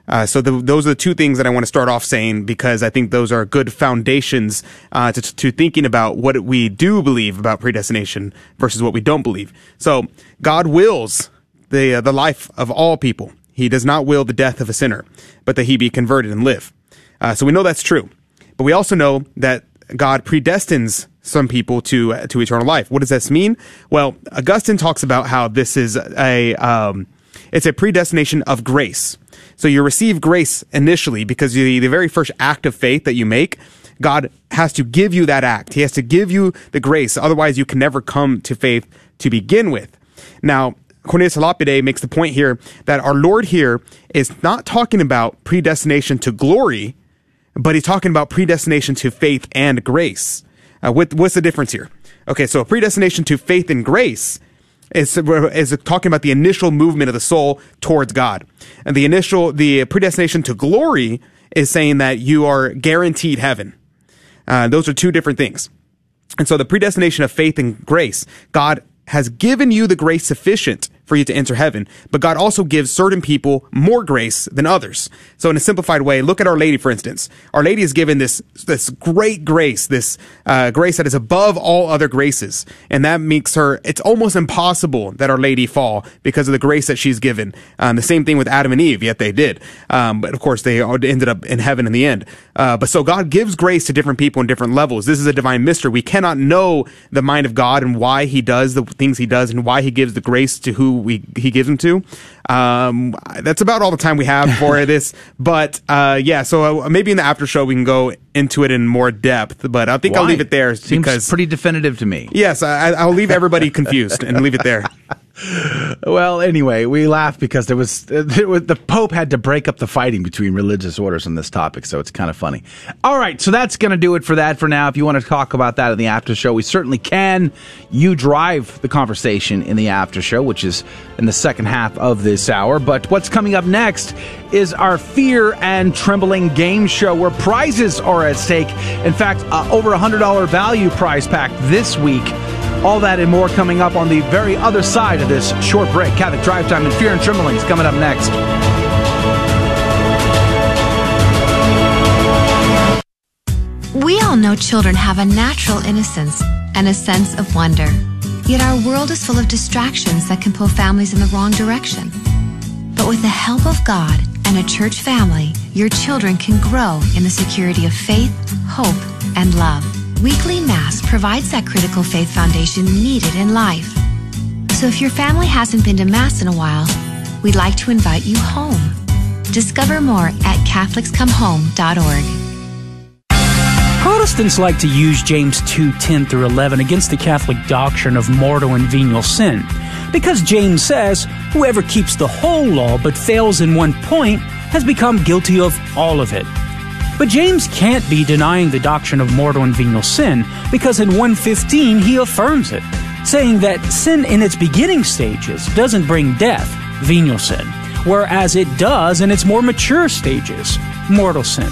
Uh, so the, those are the two things that I want to start off saying because I think those are good foundations uh, to, to thinking about what we do believe about predestination versus what we don't believe. So God wills the uh, the life of all people. He does not will the death of a sinner, but that he be converted and live. Uh, so we know that's true, but we also know that God predestines some people to uh, to eternal life. What does this mean? Well, Augustine talks about how this is a um, it's a predestination of grace. So you receive grace initially because the, the very first act of faith that you make, God has to give you that act. He has to give you the grace. Otherwise, you can never come to faith to begin with. Now, Cornelius Lapide makes the point here that our Lord here is not talking about predestination to glory, but he's talking about predestination to faith and grace. Uh, what, what's the difference here? Okay, so predestination to faith and grace is, is talking about the initial movement of the soul towards God. And the initial, the predestination to glory is saying that you are guaranteed heaven. Uh, those are two different things. And so the predestination of faith and grace, God has given you the grace sufficient for you to enter heaven, but God also gives certain people more grace than others. So in a simplified way, look at Our Lady, for instance. Our Lady is given this, this great grace, this, uh, grace that is above all other graces. And that makes her, it's almost impossible that Our Lady fall because of the grace that she's given. Um, the same thing with Adam and Eve, yet they did. Um, but of course they ended up in heaven in the end. Uh, but so God gives grace to different people in different levels. This is a divine mystery. We cannot know the mind of God and why he does the things he does and why he gives the grace to who we he gives them to. Um, that's about all the time we have for [laughs] this. But uh, yeah, so uh, maybe in the after show we can go into it in more depth. But I think
Why?
I'll leave it there
Seems
because
pretty definitive to me.
yes, I, I'll leave everybody [laughs] confused and leave it there. [laughs]
Well, anyway, we laugh because there was, uh, there was the Pope had to break up the fighting between religious orders on this topic, so it's kind of funny. All right, so that's going to do it for that for now. If you want to talk about that in the after show, we certainly can. You drive the conversation in the after show, which is in the second half of this hour. But what's coming up next is our Fear and Trembling game show where prizes are at stake. In fact, uh, over a $100 value prize pack this week. All that and more coming up on the very other side of this short break. Catholic Drive Time and Fear and Trembling is coming up next.
We all know children have a natural innocence and a sense of wonder. Yet our world is full of distractions that can pull families in the wrong direction. But with the help of God and a church family, your children can grow in the security of faith, hope, and love. Weekly Mass provides that critical faith foundation needed in life. So if your family hasn't been to Mass in a while, we'd like to invite you home. Discover more at CatholicsComeHome.org.
Protestants like to use James 2 10 through 11 against the Catholic doctrine of mortal and venial sin. Because James says, whoever keeps the whole law but fails in one point has become guilty of all of it. But James can't be denying the doctrine of mortal and venial sin because in 115 he affirms it, saying that sin in its beginning stages doesn't bring death, venial sin, whereas it does in its more mature stages, mortal sin.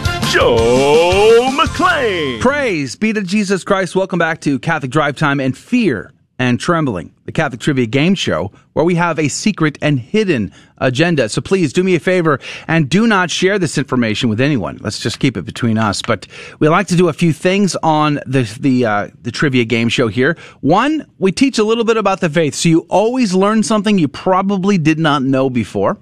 Joe McClane.
Praise be to Jesus Christ. Welcome back to Catholic Drive Time and Fear and Trembling, the Catholic Trivia Game Show, where we have a secret and hidden agenda. So please do me a favor and do not share this information with anyone. Let's just keep it between us. But we like to do a few things on the the uh, the trivia game show here. One, we teach a little bit about the faith, so you always learn something you probably did not know before.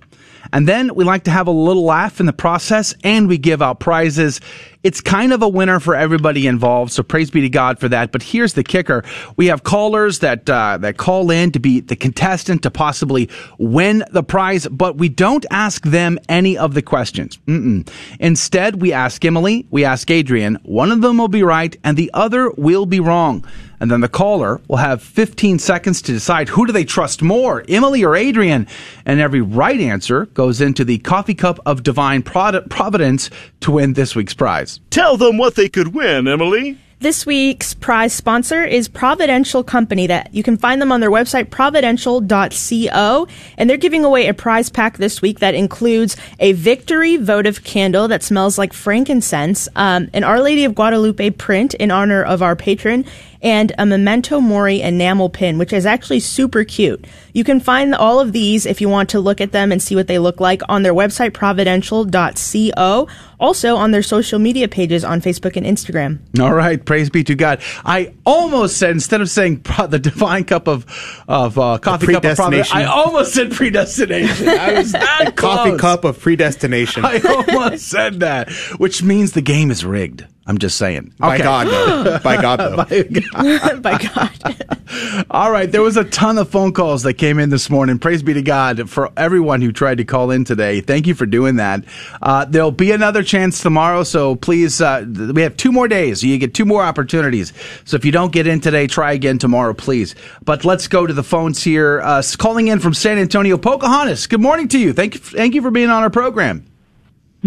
And then we like to have a little laugh in the process and we give out prizes. It's kind of a winner for everybody involved, so praise be to God for that. But here's the kicker: we have callers that uh, that call in to be the contestant to possibly win the prize, but we don't ask them any of the questions. Mm-mm. Instead, we ask Emily, we ask Adrian. One of them will be right, and the other will be wrong. And then the caller will have 15 seconds to decide who do they trust more, Emily or Adrian. And every right answer goes into the coffee cup of divine providence to win this week's prize.
Tell them what they could win, Emily.
This week's prize sponsor is Providential Company that you can find them on their website providential.co and they're giving away a prize pack this week that includes a victory votive candle that smells like frankincense, um, an Our Lady of Guadalupe print in honor of our patron, and a Memento Mori enamel pin, which is actually super cute. You can find all of these if you want to look at them and see what they look like on their website, providential.co, also on their social media pages on Facebook and Instagram.
All right, praise be to God. I almost said, instead of saying the divine cup of, of uh, coffee cup of providence, I almost said predestination. I [laughs] was that
Coffee cup of predestination.
I almost said that, which means the game is rigged. I'm just saying.
By God, though. [laughs] By God, though.
By God. [laughs] By
God. All right. There was a ton of phone calls that came in this morning. Praise be to God for everyone who tried to call in today. Thank you for doing that. Uh, there'll be another chance tomorrow. So please, uh, we have two more days. You get two more opportunities. So if you don't get in today, try again tomorrow, please. But let's go to the phones here. Uh, calling in from San Antonio, Pocahontas. Good morning to you. Thank you. Thank you for being on our program.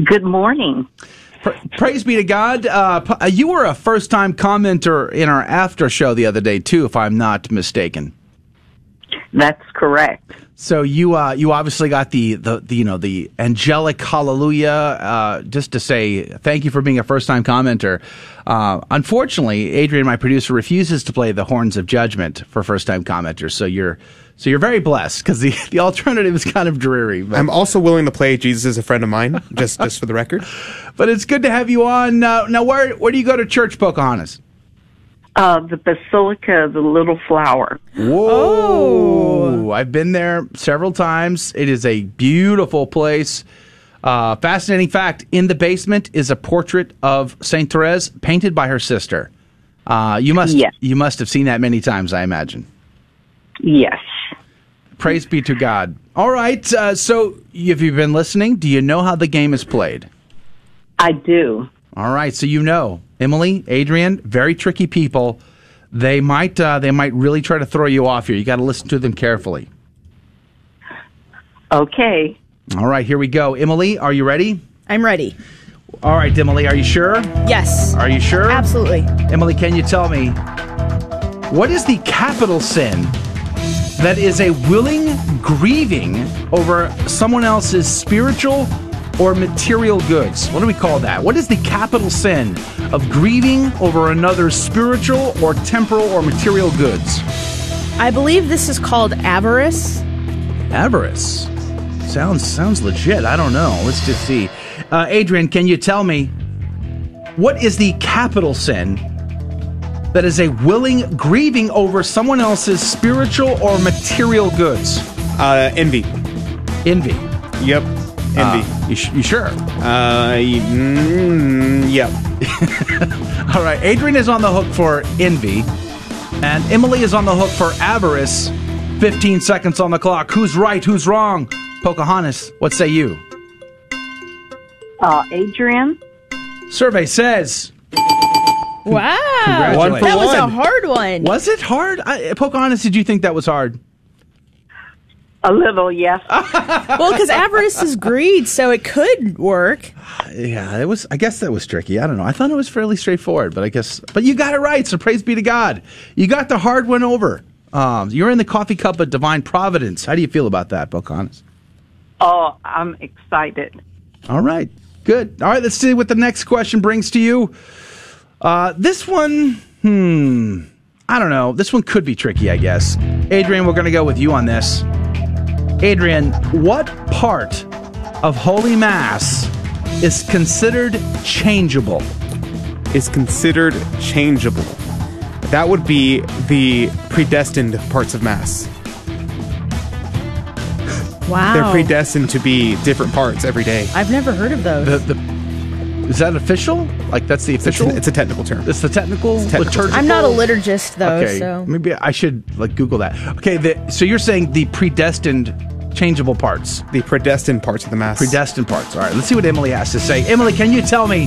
Good morning.
Praise be to God. Uh, uh, you were a first time commenter in our after show the other day, too, if I'm not mistaken.
That's correct.
So you uh, you obviously got the, the, the you know the angelic hallelujah. Uh, just to say thank you for being a first time commenter. Uh, unfortunately, Adrian, my producer, refuses to play the horns of judgment for first time commenters. So you're so you're very blessed because the, [laughs] the alternative is kind of dreary.
But. I'm also willing to play Jesus is a friend of mine, just just for the record. [laughs]
But it's good to have you on. Uh, now, where where do you go to church, Pocahontas?
Uh, the Basilica of the Little Flower.
Whoa! Oh. I've been there several times. It is a beautiful place. Uh, fascinating fact: in the basement is a portrait of Saint Therese, painted by her sister. Uh, you must yes. you must have seen that many times, I imagine.
Yes.
Praise be to God. All right. Uh, so, if you've been listening? Do you know how the game is played?
I do.
All right. So you know, Emily, Adrian, very tricky people. They might uh, they might really try to throw you off here. You got to listen to them carefully.
Okay.
All right. Here we go. Emily, are you ready?
I'm ready.
All right, Emily, are you sure?
Yes.
Are you sure?
Absolutely.
Emily, can you tell me what is the capital sin that is a willing grieving over someone else's spiritual or material goods. What do we call that? What is the capital sin of grieving over another's spiritual or temporal or material goods?
I believe this is called avarice.
Avarice. Sounds sounds legit. I don't know. Let's just see. Uh, Adrian, can you tell me what is the capital sin that is a willing grieving over someone else's spiritual or material goods?
Uh, envy.
Envy.
Yep. Envy.
Uh, you, sh- you, sure?
Uh, mm, yep. [laughs]
All right. Adrian is on the hook for envy, and Emily is on the hook for avarice. 15 seconds on the clock. Who's right? Who's wrong? Pocahontas, what say you?
Uh, Adrian.
Survey says
Wow.
One
that was a hard one.
Was it hard? I, Pocahontas, did you think that was hard?
A little, yes. [laughs]
well, because avarice is greed, so it could work.
Yeah, it was. I guess that was tricky. I don't know. I thought it was fairly straightforward, but I guess. But you got it right. So praise be to God. You got the hard one over. Um, you're in the coffee cup of divine providence. How do you feel about that, Pocahontas?
Oh, I'm excited.
All right, good. All right, let's see what the next question brings to you. Uh, this one, hmm, I don't know. This one could be tricky, I guess. Adrian, we're going to go with you on this. Adrian, what part of Holy Mass is considered changeable?
Is considered changeable. That would be the predestined parts of Mass.
Wow.
They're predestined to be different parts every day.
I've never heard of those.
The, the Is that official? Like that's the official?
It's a technical term.
It's the technical,
technical
liturgical.
I'm not a liturgist though,
Okay,
so
maybe I should like Google that. Okay, the, so you're saying the predestined changeable parts,
The predestined parts of the mass.
predestined parts. All right, let's see what Emily has to say. Emily, can you tell me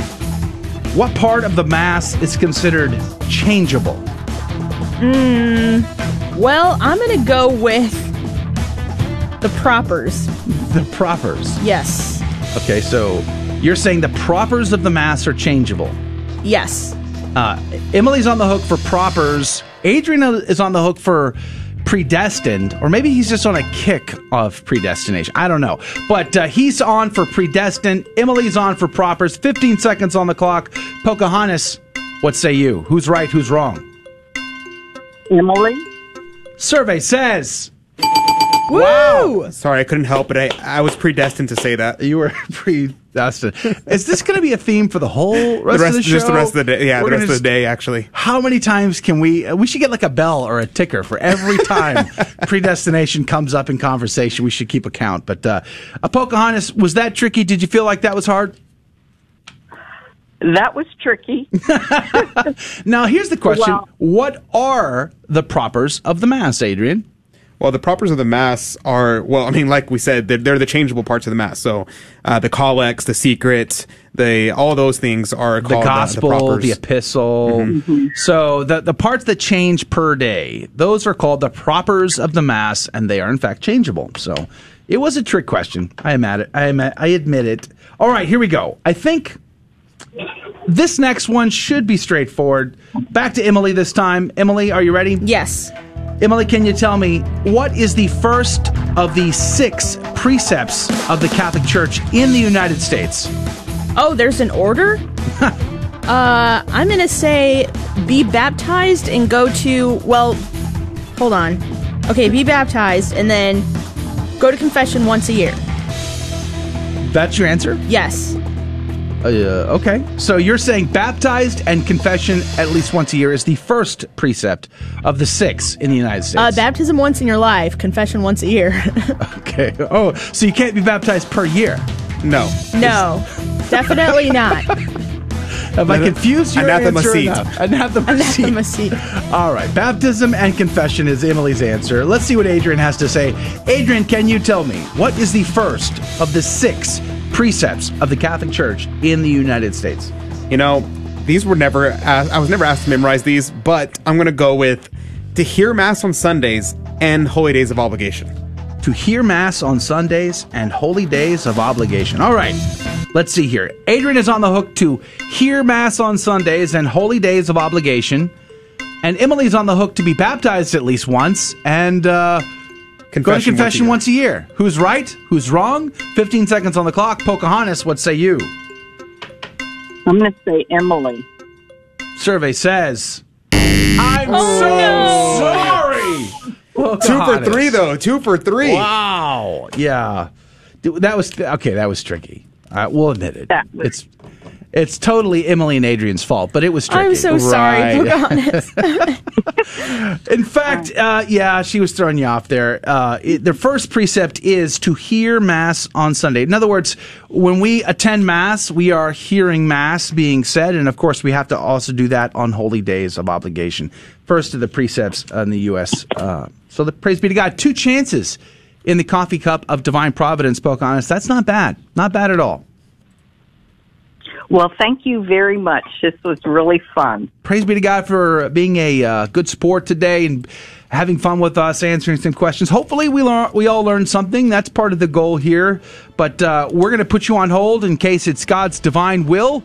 what part of the mass is considered changeable?
Mm, well, I'm gonna go with the propers.
The propers.
Yes.
Okay, so you're saying the propers of the mass are changeable.
Yes.
Uh, Emily's on the hook for propers. Adrian is on the hook for predestined, or maybe he's just on a kick of predestination. I don't know. But uh, he's on for predestined. Emily's on for propers. 15 seconds on the clock. Pocahontas, what say you? Who's right? Who's wrong?
Emily?
Survey says.
Wow. Sorry, I couldn't help it. I, I was predestined to say that.
You were [laughs] predestined. Is this going to be a theme for the whole rest,
the rest
of the show?
Just the rest of the day. Yeah,
We're
the rest
gonna
of the
just-
day, actually.
How many times can we? uh, We should get like a bell or a ticker for every time [laughs] predestination comes up in conversation. We should keep a count. But uh, uh, Pocahontas, was that tricky? Did you feel like that was hard?
That was tricky. [laughs]
Now, here's the question:
Well-
What are the propers of the mass, Adrian?
Well, the propers of the mass are well. I mean, like we said, they're, they're the changeable parts of the mass. So uh, the collects, the secret, the all those things are
The gospel,
the,
the,
propers.
epistle.
Mm-hmm.
So the the parts that change per day, those are called the propers of the mass, and they are in fact changeable. So it was a trick question. I am at it. I am. At, I admit it. All right, here we go. I think this next one should be straightforward. Back to Emily this time. Emily, are you ready?
Yes.
Emily, can you tell me what is the first of the six precepts of the Catholic Church in the United States?
Oh, there's an order? [laughs] uh, I'm gonna say be baptized and go to, well, hold on. Okay, be baptized and then go to confession once a year.
That's your answer?
Yes.
Uh, okay. So you're saying baptized and confession at least once a year is the first precept of the six in the United States.
Uh, baptism once in your life, confession once a year. [laughs]
okay. Oh, so you can't be baptized per year?
No.
no, definitely not. [laughs]
Have I confused your
Anathema
answer
seat.
enough? Anathema,
Anathema
seat. All right. Baptism and confession is Emily's answer. Let's see what Adrian has to say. Adrian, can you tell me what is the first of the six precepts of the Catholic Church in the United States?
You know, these were never. Asked, I was never asked to memorize these, but I'm going to go with to hear mass on Sundays and holy days of obligation.
To hear Mass on Sundays and holy days of obligation. All right, let's see here. Adrian is on the hook to hear Mass on Sundays and holy days of obligation. And Emily's on the hook to be baptized at least once and uh, go to
Confession
confession
once
once a year. Who's right? Who's wrong? 15 seconds on the clock. Pocahontas, what say you?
I'm going to say Emily.
Survey says. I'm so sorry.
Two for three, though. Two for three.
Wow. Yeah. Dude, That was okay. That was tricky. Uh, we'll admit it.
That was-
It's it's totally Emily and Adrian's fault, but it was tricky.
I'm so sorry,
Right.
Pocahontas. [laughs] [laughs]
In fact, uh, yeah, she was throwing you off there. Uh, it, the first precept is to hear Mass on Sunday. In other words, when we attend Mass, we are hearing Mass being said, and of course, we have to also do that on holy days of obligation. First of the precepts in the U.S. Uh, so, the praise be to God. Two chances in the coffee cup of divine providence, Pocahontas. That's not bad. Not bad at all.
Well, thank you very much. This was really fun.
praise be to God for being a uh, good sport today and having fun with us, answering some questions. Hopefully, we learn, we all learned something. That's part of the goal here. But uh, we're going to put you on hold in case it's God's divine will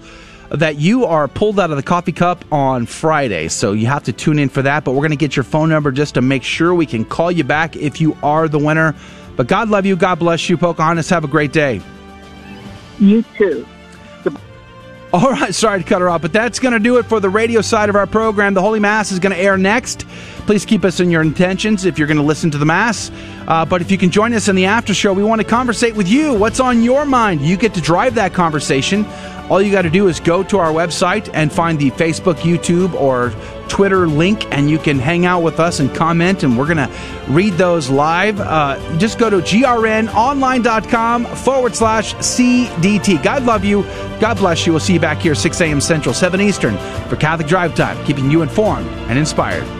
that you are pulled out of the coffee cup on Friday. So you have to tune in for that. But we're going to get your phone number just to make sure we can call you back if you are the winner. But God love you. God bless you. Pocahontas, have a great day.
You too. [laughs]
All right, sorry to cut her off, but that's going to do it for the radio side of our program. The Holy Mass is going to air next. Please keep us in your intentions if you're going to listen to the Mass. Uh, but if you can join us in the after show, we want to conversate with you. What's on your mind? You get to drive that conversation. All you got to do is go to our website and find the Facebook, YouTube, or Twitter link, and you can hang out with us and comment, and we're going to read those live. Uh, just go to grnonline.com forward slash CDT. God love you. God bless you. We'll see you back here 6 a.m. Central, 7 Eastern for Catholic Drive Time, keeping you informed and inspired.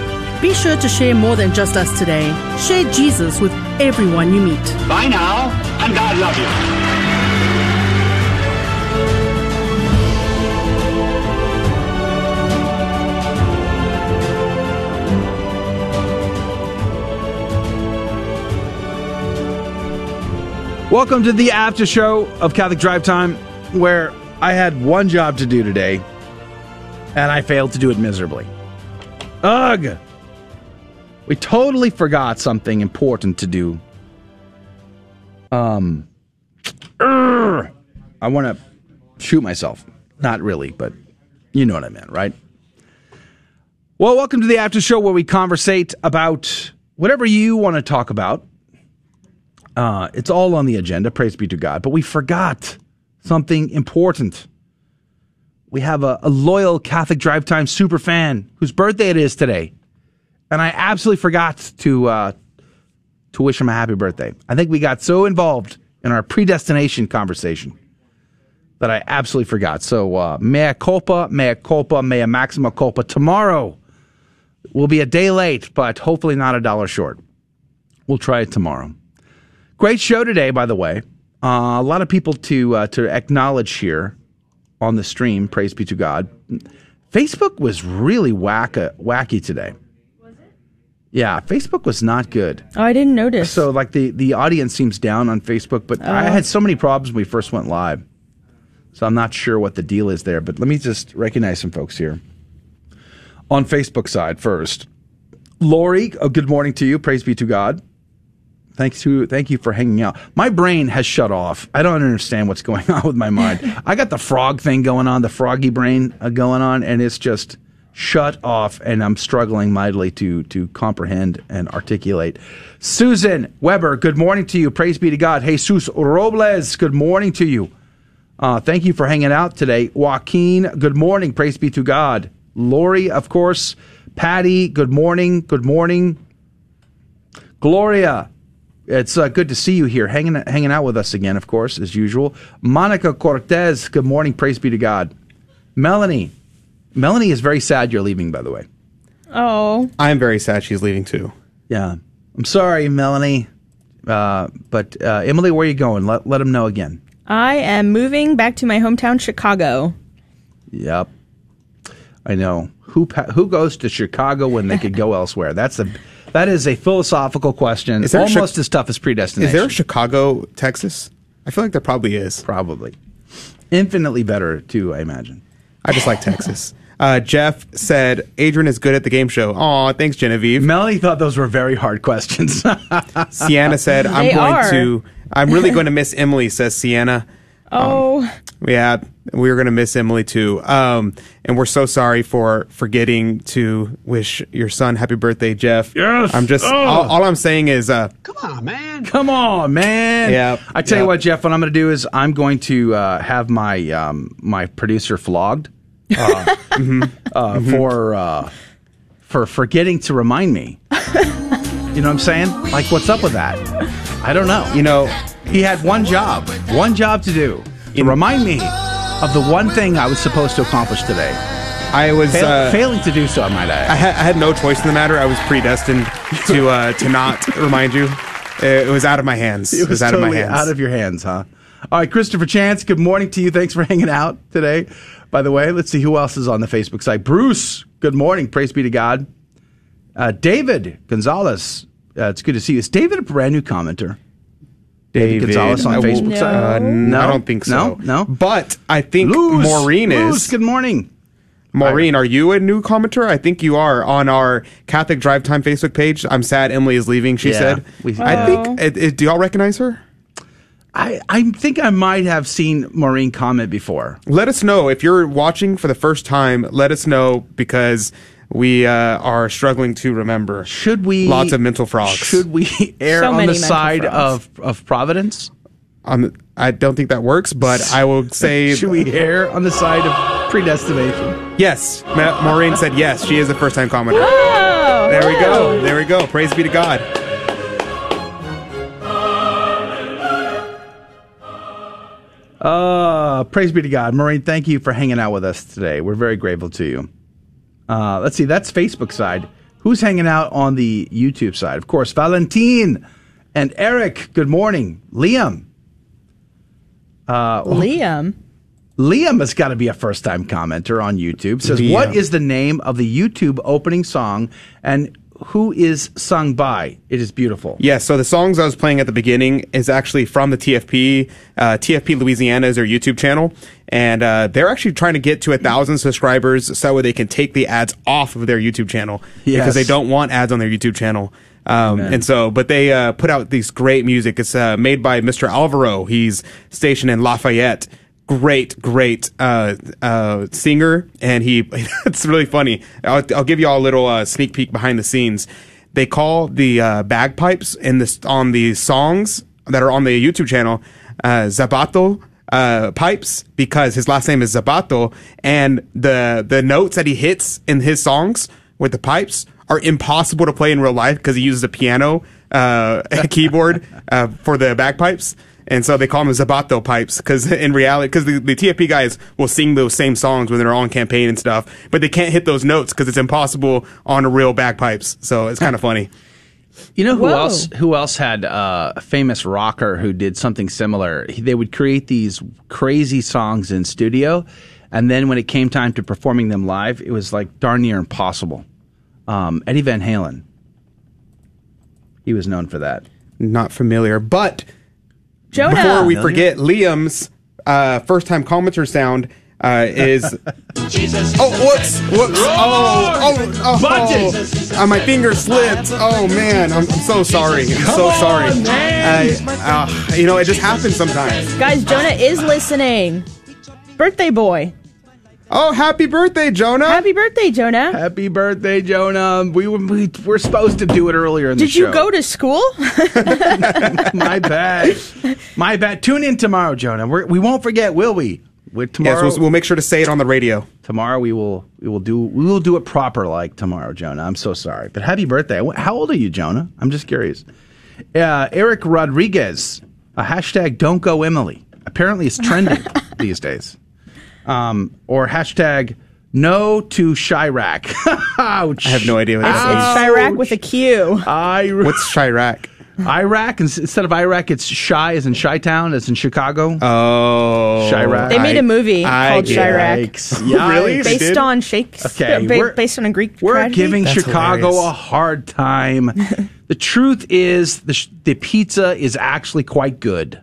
Be sure to share more than just us today. Share Jesus with everyone you meet.
Bye now, and God love you.
Welcome to the after show of Catholic Drive Time, where I had one job to do today, and I failed to do it miserably. Ugh! We totally forgot something important to do. Um, urgh, I want to shoot myself. Not really, but you know what I meant, right? Well, welcome to the after show where we conversate about whatever you want to talk about. Uh, it's all on the agenda, praise be to God. But we forgot something important. We have a, a loyal Catholic Drive Time super fan whose birthday it is today. And I absolutely forgot to uh, to wish him a happy birthday. I think we got so involved in our predestination conversation that I absolutely forgot. So uh, mea culpa, mea culpa, mea maxima culpa. Tomorrow will be a day late, but hopefully not a dollar short. We'll try it tomorrow. Great show today, by the way. Uh, a lot of people to uh, to acknowledge here on the stream. Praise be to God. Facebook was really wacka, wacky today. Yeah, Facebook was not good.
Oh, I didn't notice.
So, like the the audience seems down on Facebook, but I
Oh.
had so many problems when we first went live. So I'm not sure what the deal is there. But let me just recognize some folks here on Facebook side first. Lori, oh, good morning to you. Praise be to God. Thanks to thank you for hanging out. My brain has shut off. I don't understand what's going [laughs] on with my mind. [laughs] I got the frog thing going on, the froggy brain uh, going on, and it's just shut off. And I'm struggling mightily to to comprehend and articulate. Susan Weber, good morning to you. Praise be to God. Jesus Robles, good morning to you. Uh, thank you for hanging out today. Joaquin, good morning. Praise be to God. Lori, of course. Patty, good morning. Good morning. Gloria, it's uh, good to see you here, hanging hanging out with us again, of course, as usual. Monica Cortez, good morning. Praise be to God. Melanie, Melanie is very sad you're leaving, by the way.
Oh.
I am very sad she's leaving too.
Yeah, I'm sorry, Melanie. Uh, but uh, Emily, where are you going? Let let them know again.
I am moving back to my hometown, Chicago.
Yep, I know. Who pa- who goes to Chicago when they could go [laughs] elsewhere? That's a that is a philosophical question.
Is there a Chi-
almost as tough as predestination.
Is there a Chicago, Texas? I feel like there probably is.
Probably. Infinitely better, too, I imagine.
I just like Texas. [laughs] Uh, Jeff said Adrian is good at the game show. Aw, thanks, Genevieve.
Melanie thought those were very hard questions. [laughs]
Sienna said, "I'm
They
going
are.
to. I'm really going to miss Emily." Says Sienna.
Oh.
Yeah, we were going to miss Emily too. Um, and we're so sorry for forgetting to wish your son happy birthday, Jeff.
Yes.
I'm just
Oh.
all, all I'm saying is uh,
Come on, man. Come on, man.
Yeah,
I tell
yeah.
you what, Jeff. What I'm going to do is I'm going to uh, have my um, my producer flogged uh,
Mm-hmm.
uh, for uh, for forgetting to remind me. you know what I'm saying? Like, what's up with that? I don't know.
You know,
he had one job, one job to do to remind me of the one thing I was supposed to accomplish today.
I was
Fail-
uh,
failing to do so, I might add.
I, ha- I had no choice in the matter. I was predestined to uh, to not remind you. It was out of my hands. [laughs]
It was,
out
totally
of my hands.
out of your hands, huh? All right, Christopher Chance, good morning to you. Thanks for hanging out today. By the way, let's see who else is on the Facebook site. Bruce, good morning. Praise be to God. Uh, David Gonzalez, uh, it's good to see you. Is David a brand new commenter? David Gonzalez on
I will-
Facebook side?
Uh,
No.
I don't think so.
No? No?
But I think
Luz,
Maureen
Luz,
is.
good morning.
Maureen, are you a new commenter? I think you are on our Catholic Drive Time Facebook page. I'm sad Emily is leaving. She
Yeah,
said.
we-
I think. It, it- do y'all recognize her?
I, I think I might have seen Maureen comment before.
Let us know if you're watching for the first time. Let us know because we uh, are struggling to remember.
Should we?
Lots of mental frogs.
Should we [laughs] [laughs] err
So
on the side
frogs.
of, of Providence?
Um, I don't think that works, but [laughs] I will say.
Should we err on the side of predestination?
Yes. Ma- Maureen said yes. She is a first time commenter.
Oh,
There we go. There we go. Praise be to God.
Uh, praise be to God. Maureen, thank you for hanging out with us today. We're very grateful to you. Uh, let's see, that's Facebook side. Who's hanging out on the YouTube side? Of course, Valentine and Eric. Good morning. Liam. Uh,
Liam.
Liam has got to be a first time commenter on YouTube. Says,
Liam.
What is the name of the YouTube opening song and who is sung by? It is beautiful.
Yes, so the songs I was playing at the beginning is actually from the TFP. Uh, TFP Louisiana is their YouTube channel, and uh, they're actually trying to get to a thousand subscribers so that way they can take the ads off of their YouTube channel
Yes.
because they don't want ads on their YouTube channel. Um, and so, but they uh, put out these great music. It's uh, made by Mr. Alvaro. He's stationed in Lafayette. Great, great uh, uh, singer, and he [laughs] it's really funny. I'll, I'll give you all a little uh, sneak peek behind the scenes. They call the uh, bagpipes in this on the songs that are on the YouTube channel uh, Zapato uh, pipes because his last name is Zabato and the the notes that he hits in his songs with the pipes are impossible to play in real life because he uses a piano [laughs] keyboard for the bagpipes. And so they call them Zabato pipes because [laughs] in reality, because the, the TFP guys will sing those same songs when they're on campaign and stuff, but they can't hit those notes because it's impossible on a real bagpipes. So it's kind of funny.
You know who
Whoa.
else? Who else had uh, a famous rocker who did something similar? They would create these crazy songs in studio, and then when it came time to performing them live, it was like darn near impossible. Um, Eddie Van Halen. He was known for that.
Not familiar, but
Jonah.
before we forget, Liam's uh, first time commenter sound uh, is. [laughs] Oh, whoops! Whoops! Oh, oh, oh! Uh, my finger slipped. Oh man, I'm, I'm so sorry. I'm so sorry. I, uh, you know, it just happens sometimes.
Guys, Jonah is listening. Birthday boy.
Oh, happy birthday, Jonah!
Happy birthday, Jonah.
Happy birthday, Jonah. We were, we were supposed to do it earlier in the show.
Did you go to school? [laughs] [laughs]
My bad. My bad. Tune in tomorrow, Jonah. We're, we won't forget, will we? We're, tomorrow,
Yes, we'll, we'll make sure to say it on the radio.
tomorrow we will we will do we will do it proper like tomorrow, Jonah. I'm so sorry, but happy birthday! How old are you, Jonah? I'm just curious. Uh, Eric Rodriguez, a hashtag Don't Go Emily. Apparently, it's trending [laughs] these days. Um, or hashtag No to Chiraq. [laughs] Ouch!
I have no idea what
It's,
that
it's Chiraq with a Q.
I.
What's Chiraq?
Iraq ins- instead of Iraq, it's Shy as in Chi Town, as in Chicago.
Oh,
Chiraq.
They made a movie
I
called
get
Chiraq.
Yikes. Yeah, [laughs]
Really? They
Based
did?
on Shakespeare.
Okay,
ba-
we're-
based on a Greek
We're
tragedy.
giving
That's
Chicago
hilarious.
a hard time. [laughs] the truth is, the, sh- the pizza is actually quite good.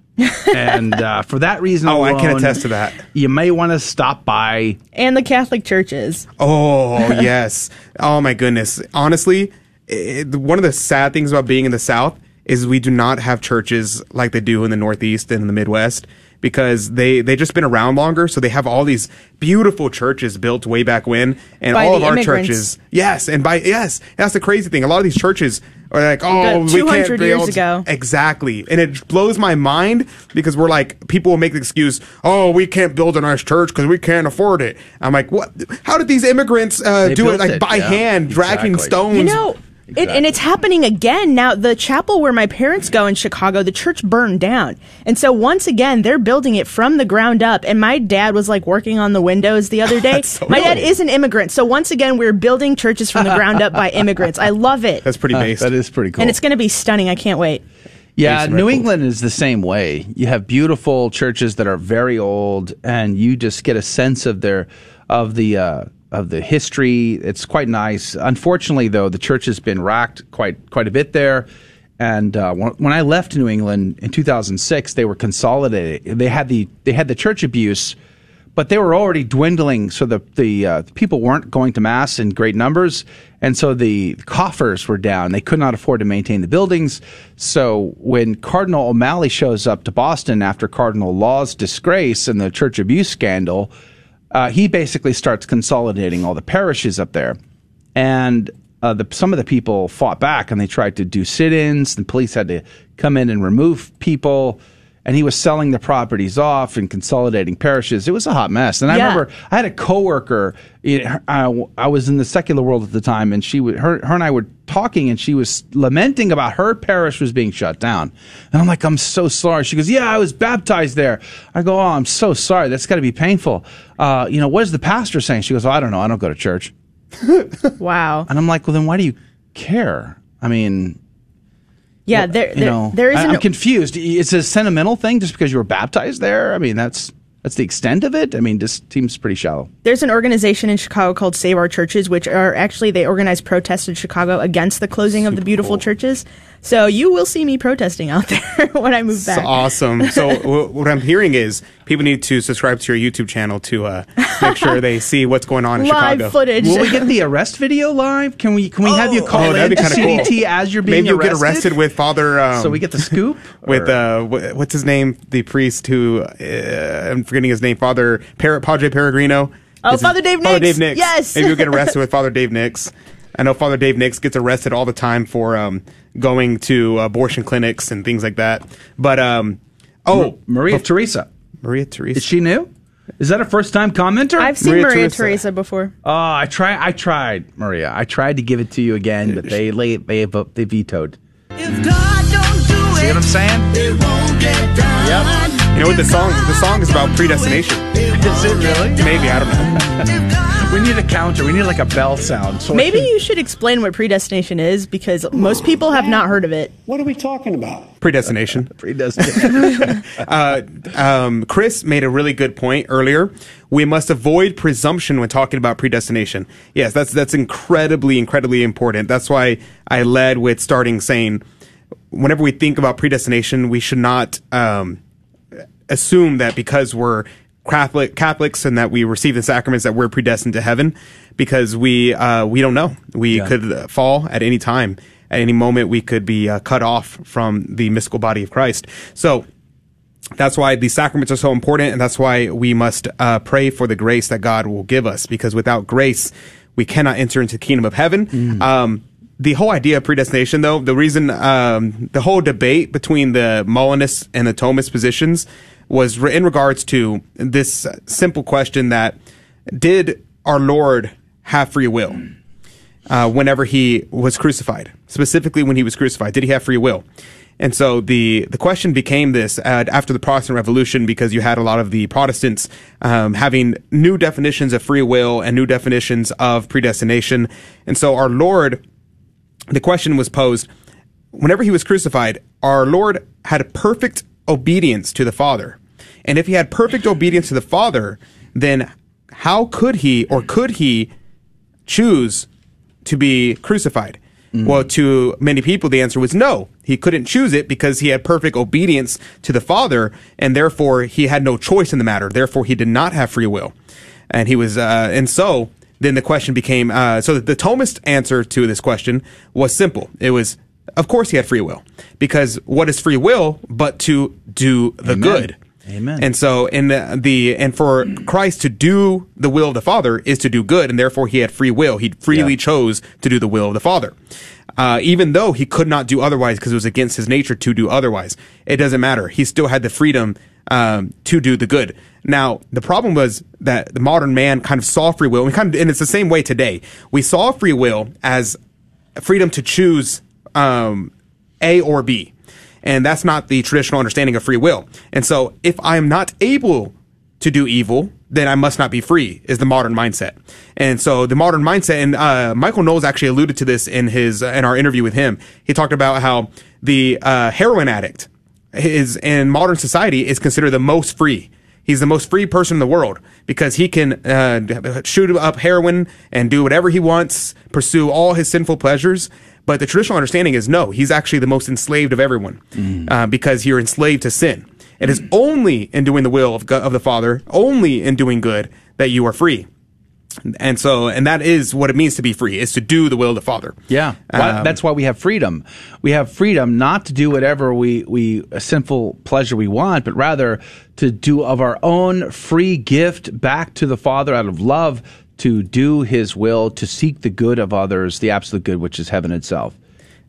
And uh, for that reason
Oh, I can attest to that.
You may want to stop by.
and the Catholic churches.
Oh yes. Oh my goodness. Honestly, it, one of the sad things about being in the South is we do not have churches like they do in the Northeast and in the Midwest because they they just been around longer, so they have all these beautiful churches built way back when, and
By
all of our
immigrants.
churches. Yes, and by yes, that's the crazy thing. A lot of these churches are like, oh,
About
we can't
years
build
ago.
exactly, and it blows my mind because we're like people will make the excuse, oh, we can't build a nice church because we can't afford it. I'm like, what? How did these immigrants uh, do it like
it,
by
yeah,
hand, dragging
exactly.
stones?
You know, it, and it's happening again now. The chapel where my parents go in Chicago, the church burned down, and so once again they're building it from the ground up. And my dad was like working on the windows the other [laughs] day.
So
my dad
cool.
is an immigrant, so once again we're building churches from the ground up by immigrants. I love it,
That's pretty based.
that is pretty cool.
and it's going to be stunning. I can't wait.
Yeah, New
records.
England is the same way. You have beautiful churches that are very old, and you just get a sense of their of the uh, of the history. It's quite nice. Unfortunately, though, the church has been rocked quite quite a bit there, and uh, when, I left New England in 2006, they were consolidated. They had the they had the church abuse, but they were already dwindling. So the the uh, people weren't going to mass in great numbers, and so the coffers were down. They could not afford to maintain the buildings. So when Cardinal O'Malley shows up to Boston after Cardinal Law's disgrace and the church abuse scandal, uh, he basically starts consolidating all the parishes up there, and uh, the, some of the people fought back and they tried to do sit-ins. The police had to come in and remove people, and he was selling the properties off and consolidating parishes. It was a hot mess. And I
Yeah.
remember I had a coworker. it- I, I was in the secular world at the time, and she, would- her, her and I were talking, and she was lamenting about her parish was being shut down. And I'm like, I'm so sorry. She goes, Yeah, I was baptized there. I go, Oh, I'm so sorry. That's got to be painful. Uh, you know, what is the pastor saying? She goes, oh, I don't know. I don't go to church. [laughs]
wow.
And I'm like, well, then why do you care? I mean,
Yeah, there, there,
know,
there is
I,
an
I'm confused. It's a sentimental thing just because you were baptized there. I mean, that's that's the extent of it. I mean, this seems pretty shallow.
There's an organization in Chicago called Save Our Churches, which are actually they organize protests in Chicago against the closing of the beautiful churches. So you will see me protesting out [laughs] there when I move
So
back.
awesome. So [laughs] w- what I'm hearing is people need to subscribe to your YouTube channel to uh, make sure they [laughs] see what's going on in
Live
Chicago.
footage.
Will we get the arrest video live? Can we can we have you call
Oh, that'd
in
be
to
kinda cool.
CDT as you're being
Maybe you'll
arrested?
get arrested with Father. Um,
So we get the scoop?
with uh, wh- what's his name? The priest who uh, I'm forgetting his name. Father Per- Padre Peregrino.
Oh,
Is it-
Father Dave
Father
Nix.
Dave Nix.
Yes.
Maybe you'll get arrested with Father Dave Nix. I know Father Dave Nix gets arrested all the time for um, going to abortion clinics and things like that. But um, oh,
Maria Teresa.
Maria Teresa.
Is she new? Is that a first time commenter?
I've seen Maria, Teresa. before.
Oh, I try. I tried, Maria. I tried to give it to you again, but they they they, they vetoed. See what I'm saying?
Yep. You know what the song? The song is about predestination.
Is it really?
Maybe I don't know. [laughs]
we need a counter. We need like a bell sound. So
Maybe you should explain what predestination is because most people have not heard of it.
What are we talking about? Predestination. [laughs]
Predestination. [laughs]
uh, um, Chris made a really good point earlier. We must avoid presumption when talking about predestination. Yes, that's that's incredibly, incredibly important. That's why I led with starting saying, whenever we think about predestination, we should not um, assume that because we're Catholic Catholics and that we receive the sacraments that we're predestined to heaven, because we uh, we don't know. We
Yeah.
could uh, fall at any time. At any moment, we could be uh, cut off from the mystical body of Christ. So that's why the sacraments are so important, and that's why we must uh, pray for the grace that God will give us. Because without grace, we cannot enter into the kingdom of heaven. Um, the whole idea of predestination, though, the reason, um, the whole debate between the Molinist and the Thomist positions was re- in regards to this simple question that did our Lord have free will? uh, whenever he was crucified, specifically when he was crucified. Did he have free will? And so the the question became this uh, after the Protestant Revolution because you had a lot of the Protestants um, having new definitions of free will and new definitions of predestination. And so our Lord, the question was posed: Whenever he was crucified, our Lord had perfect obedience to the Father, and if he had perfect obedience to the Father, then how could he or could he choose to be crucified? Well, to many people, the answer was no. He couldn't choose it because he had perfect obedience to the Father, and therefore he had no choice in the matter. Therefore, he did not have free will, and he was, uh, and so then the question became. Uh, so the Thomist answer to this question was simple. It was, of course, he had free will because what is free will but to do the
Amen.
good?
Amen.
And so in the, the and for Christ to do the will of the Father is to do good, and therefore he had free will. He freely
Yeah.
chose to do the will of the Father. Uh, even though he could not do otherwise because it was against his nature to do otherwise. It doesn't matter. He still had the freedom um, to do the good. Now, the problem was that the modern man kind of saw free will, and, kind of, and it's the same way today. We saw free will as freedom to choose um, A or B. And that's not the traditional understanding of free will. And so if I am not able to do evil, then I must not be free, is the modern mindset. And so the modern mindset, and uh, Michael Knowles actually alluded to this in his in our interview with him. He talked about how the uh, heroin addict is in modern society is considered the most free. He's the most free person in the world because he can uh, shoot up heroin and do whatever he wants, pursue all his sinful pleasures. But the traditional understanding is no, he's actually the most enslaved of everyone uh, because you're enslaved to sin. It is only in doing the will of, God, of the Father, only in doing good, that you are free. And so, and that is what it means to be free, is to do the will of the Father.
Yeah,
Um,
that's why we have freedom. We have freedom not to do whatever we we a sinful pleasure we want, but rather to do of our own free gift back to the Father out of love to do His will, to seek the good of others, the absolute good, which is heaven itself.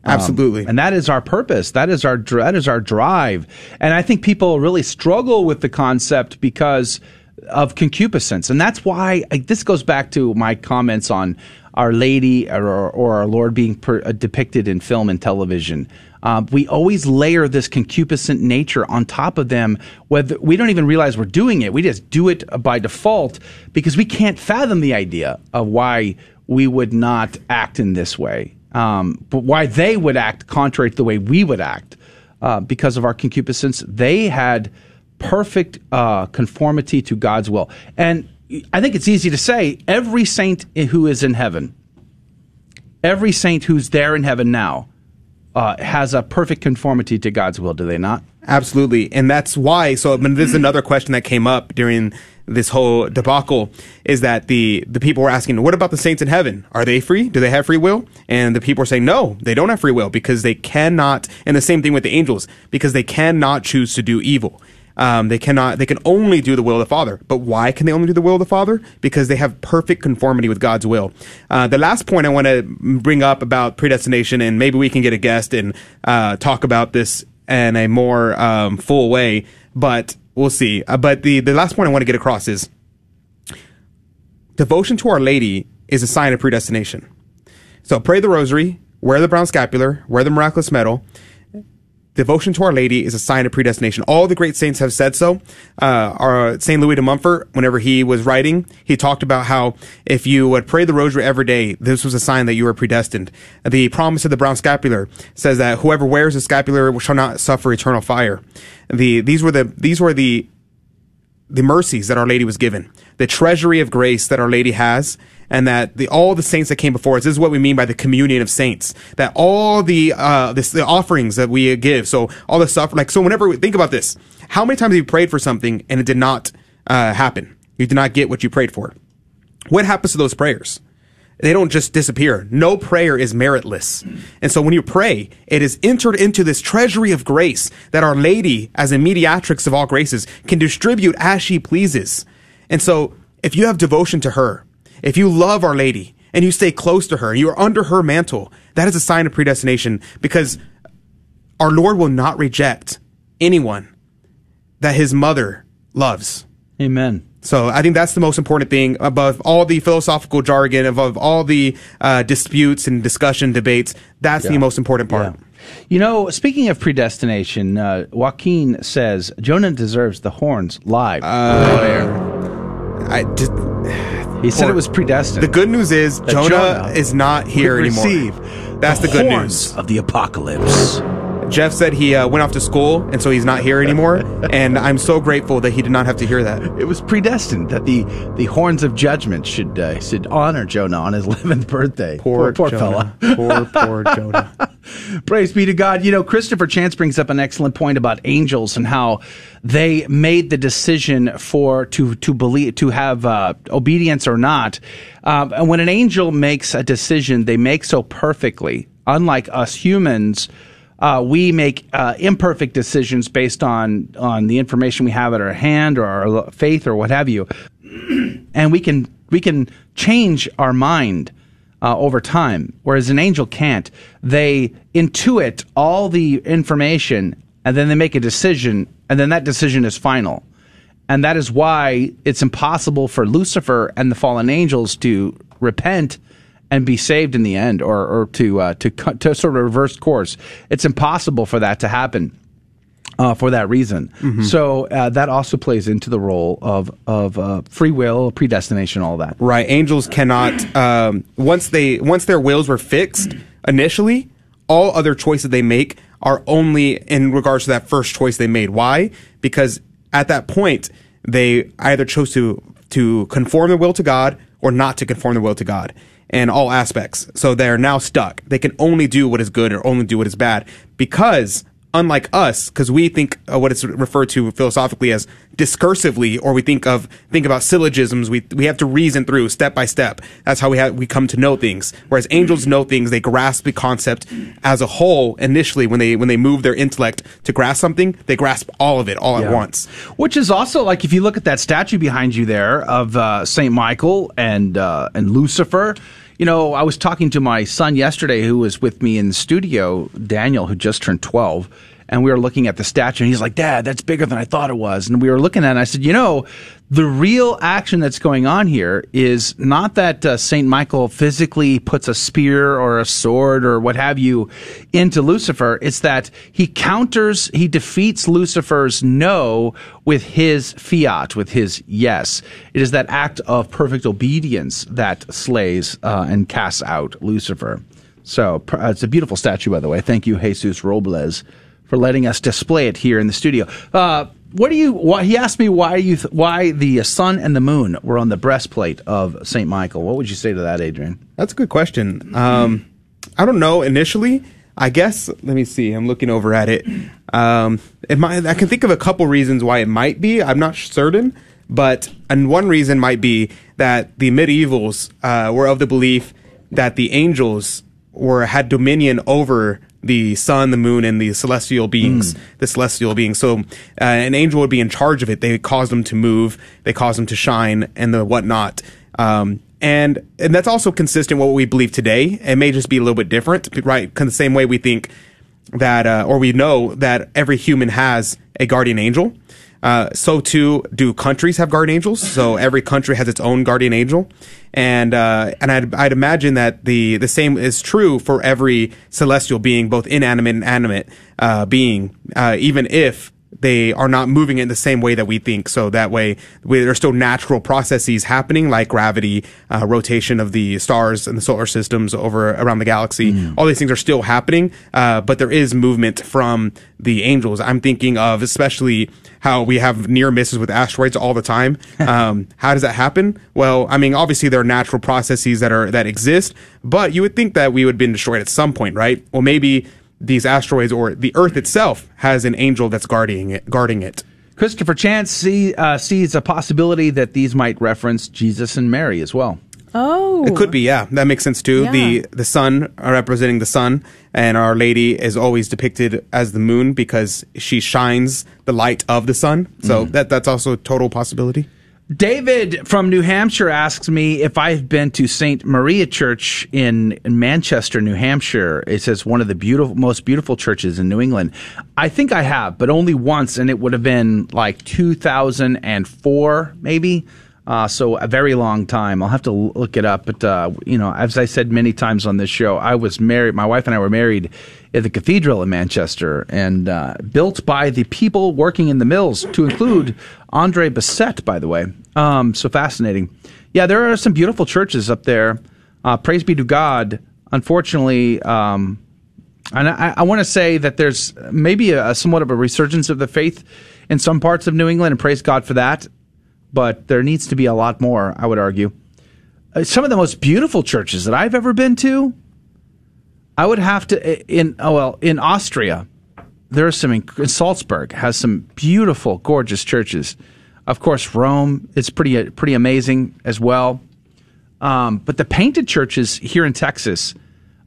Um,
Absolutely.
and that is our purpose. That is our that is our drive. And I think people really struggle with the concept because of concupiscence, and that's why this goes back to my comments on Our Lady or, or Our Lord being per, uh, depicted in film and television. Um, we always layer this concupiscent nature on top of them. Whether we don't even realize we're doing it, we just do it by default because we can't fathom the idea of why we would not act in this way um, but why they would act contrary to the way we would act uh, because of our concupiscence. They had perfect uh, conformity to God's will. And I think it's easy to say every saint who is in heaven, every saint who's there in heaven now, uh, has a perfect conformity to God's will, do they not?
Absolutely. And that's why, so I mean, this is another question that came up during this whole debacle is that the, the people were asking, what about the saints in heaven? Are they free? Do they have free will? And the people are saying, no, they don't have free will because they cannot, and the same thing with the angels, because they cannot choose to do evil. Um, they cannot, they can only do the will of the Father. But why can they only do the will of the Father? Because they have perfect conformity with God's will. Uh, the last point I want to bring up about predestination, and maybe we can get a guest and uh, talk about this in a more um, full way, but we'll see. Uh, but the, the last point I want to get across is devotion to Our Lady is a sign of predestination. So pray the rosary, wear the brown scapular, wear the miraculous medal. Devotion to Our Lady is a sign of predestination. All the great saints have said so. Uh, our Saint Louis de Montfort, whenever he was writing, he talked about how if you would pray the rosary every day, this was a sign that you were predestined. The promise of the brown scapular says that whoever wears the scapular shall not suffer eternal fire. The these were the these were the the mercies that Our Lady was given, the treasury of grace that Our Lady has, and that the all the saints that came before us. This is what we mean by the communion of saints. That all the uh this, the offerings that we give. So all the stuff like so. Whenever we think about this, how many times have you prayed for something and it did not uh, happen? You did not get what you prayed for. What happens to those prayers? They don't just disappear. No prayer is meritless. And so when you pray, it is entered into this treasury of grace that Our Lady, as a mediatrix of all graces, can distribute as she pleases. And so if you have devotion to her, if you love Our Lady and you stay close to her, you are under her mantle, that is a sign of predestination because our Lord will not reject anyone that his mother loves.
Amen.
So I think that's the most important thing above all the philosophical jargon, above all the uh, disputes and discussion debates. That's the most important part.
You know, speaking of predestination, uh, Joaquin says Jonah deserves the horns live.
Uh, I just,
he said it was predestined.
The good news is Jonah,
Jonah
is not here anymore.
receive
That's
the
the, good
horns
news
of the apocalypse.
Jeff said he uh, went off to school, and so he's not here anymore. [laughs] and I'm so grateful that he did not have to hear that.
It was predestined that the, the horns of judgment should uh, should honor Jonah on his [laughs] 11th birthday.
Poor,
poor
Jonah.
fella.
Poor, poor Jonah. [laughs]
Praise be to God. You know, Christopher Chance brings up an excellent point about angels and how they made the decision for to to believe to have uh, obedience or not. Um, and when an angel makes a decision, they make so perfectly. Unlike us humans, uh, we make uh, imperfect decisions based on on the information we have at our hand or our faith or what have you, [clears throat] and we can we can change our mind uh, over time, whereas an angel can't. They intuit all the information and then they make a decision, and then that decision is final. And that is why it's impossible for Lucifer and the fallen angels to repent and be saved in the end, or, or to uh, to to sort of reverse course. It's impossible for that to happen. Uh, for that reason,
Mhm.
so uh, that also plays into the role of of uh, free will, predestination, all that.
Right. Angels cannot um, once they once their wills were fixed initially, all other choices they make are only in regards to that first choice they made. Why? Because at that point they either chose to to conform their will to God or not to conform their will to God in all aspects. So they're now stuck. They can only do what is good or only do what is bad because unlike us, because we think what is referred to philosophically as discursively, or we think of think about syllogisms. We we have to reason through step by step. That's how we have we come to know things. Whereas angels know things; they grasp the concept as a whole initially. When they when they move their intellect to grasp something, they grasp all of it all
Yeah.
at once.
Which is also like if you look at that statue behind you there of uh, Saint Michael and uh, and Lucifer. You know, I was talking to my son yesterday, who was with me in the studio, Daniel, who just turned twelve, and we were looking at the statue, and he's like, "Dad, that's bigger than I thought it was." And we were looking at it, and I said, "You know, the real action that's going on here is not that uh, Saint Michael physically puts a spear or a sword or what have you into Lucifer. It's that he counters, he defeats Lucifer's no with his fiat, with his yes. It is that act of perfect obedience that slays uh, and casts out Lucifer. So uh, it's a beautiful statue, by the way. Thank you, Jesus Robles, for letting us display it here in the studio. Uh, what do you? Why, he asked me why you th- why the sun and the moon were on the breastplate of Saint Michael. What would you say to that, Adrian?
That's a good question. Um, I don't know. Initially, I guess. Let me see. I'm looking over at it. Um, it might, I can think of a couple reasons why it might be. I'm not certain, but and one reason might be that the medievals uh, were of the belief that the angels were had dominion over the sun, the moon, and the celestial beings. The celestial beings. So uh, an angel would be in charge of it. They caused them to move. They caused them to shine, and the whatnot. Um, and and that's also consistent with what we believe today. It may just be a little bit different, right? 'Cause the same way we think that, uh, or we know that every human has a guardian angel. Uh, so too do countries have guardian angels. So every country has its own guardian angel, and uh, and I'd, I'd imagine that the the same is true for every celestial being, both inanimate and animate uh, being, uh, even if they are not moving in the same way that we think. So that way, we, there's still natural processes happening, like gravity, uh, rotation of the stars and the solar systems over around the galaxy. All these things are still happening, uh, but there is movement from the angels. I'm thinking of especially how we have near misses with asteroids all the time. [laughs] Um, how does that happen? Well, I mean, obviously there are natural processes that are that exist, but you would think that we would have been destroyed at some point, right? Well, maybe these asteroids or the Earth itself has an angel that's guarding it. Guarding it.
Christopher Chance see, uh, sees a possibility that these might reference Jesus and Mary as well.
Oh,
It could be, yeah. That makes sense too.
Yeah.
The the sun uh, representing the sun, and Our Lady is always depicted as the moon because she shines the light of the sun. So that that's also a total possibility.
David from New Hampshire asks me if I've been to St. Maria Church in, Manchester, New Hampshire. It says one of the beautiful, most beautiful churches in New England. I think I have, but only once, and it would have been like 2004, maybe. Uh, so a very long time. I'll have to look it up. But uh, you know, as I said many times on this show, I was married. My wife and I were married at the cathedral in Manchester, and uh, built by the people working in the mills, to include Andre Bessette, by the way. Um, so fascinating. Yeah, there are some beautiful churches up there. Uh, praise be to God. Unfortunately, um, and I, I want to say that there's maybe a somewhat of a resurgence of the faith in some parts of New England, and praise God for that. But there needs to be a lot more, I would argue. Uh, some of the most beautiful churches that I've ever been to, I would have to in oh well in Austria. There are some in, Salzburg has some beautiful, gorgeous churches. Of course, Rome it's pretty pretty amazing as well. Um, but the painted churches here in Texas,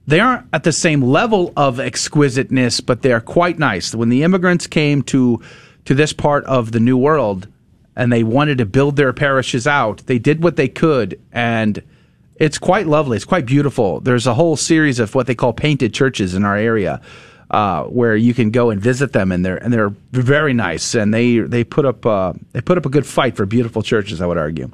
they aren't at the same level of exquisiteness, but they are quite nice. When the immigrants came to to this part of the New World and they wanted to build their parishes out, they did what they could, and it's quite lovely. It's quite beautiful. There's a whole series of what they call painted churches in our area. Uh, where you can go and visit them, and they're and they're very nice, and they they put up uh, they put up a good fight for beautiful churches. I would argue.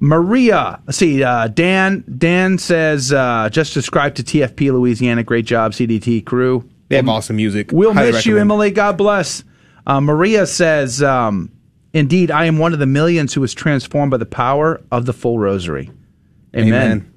Maria, let's see. Uh, Dan Dan says uh, just subscribe to TFP Louisiana. Great job, CDT crew.
They have awesome music.
We'll
Highly
miss you. Emily. God bless. Uh, Maria says, um, "Indeed, I am one of the millions who was transformed by the power of the full rosary." Amen.
Amen.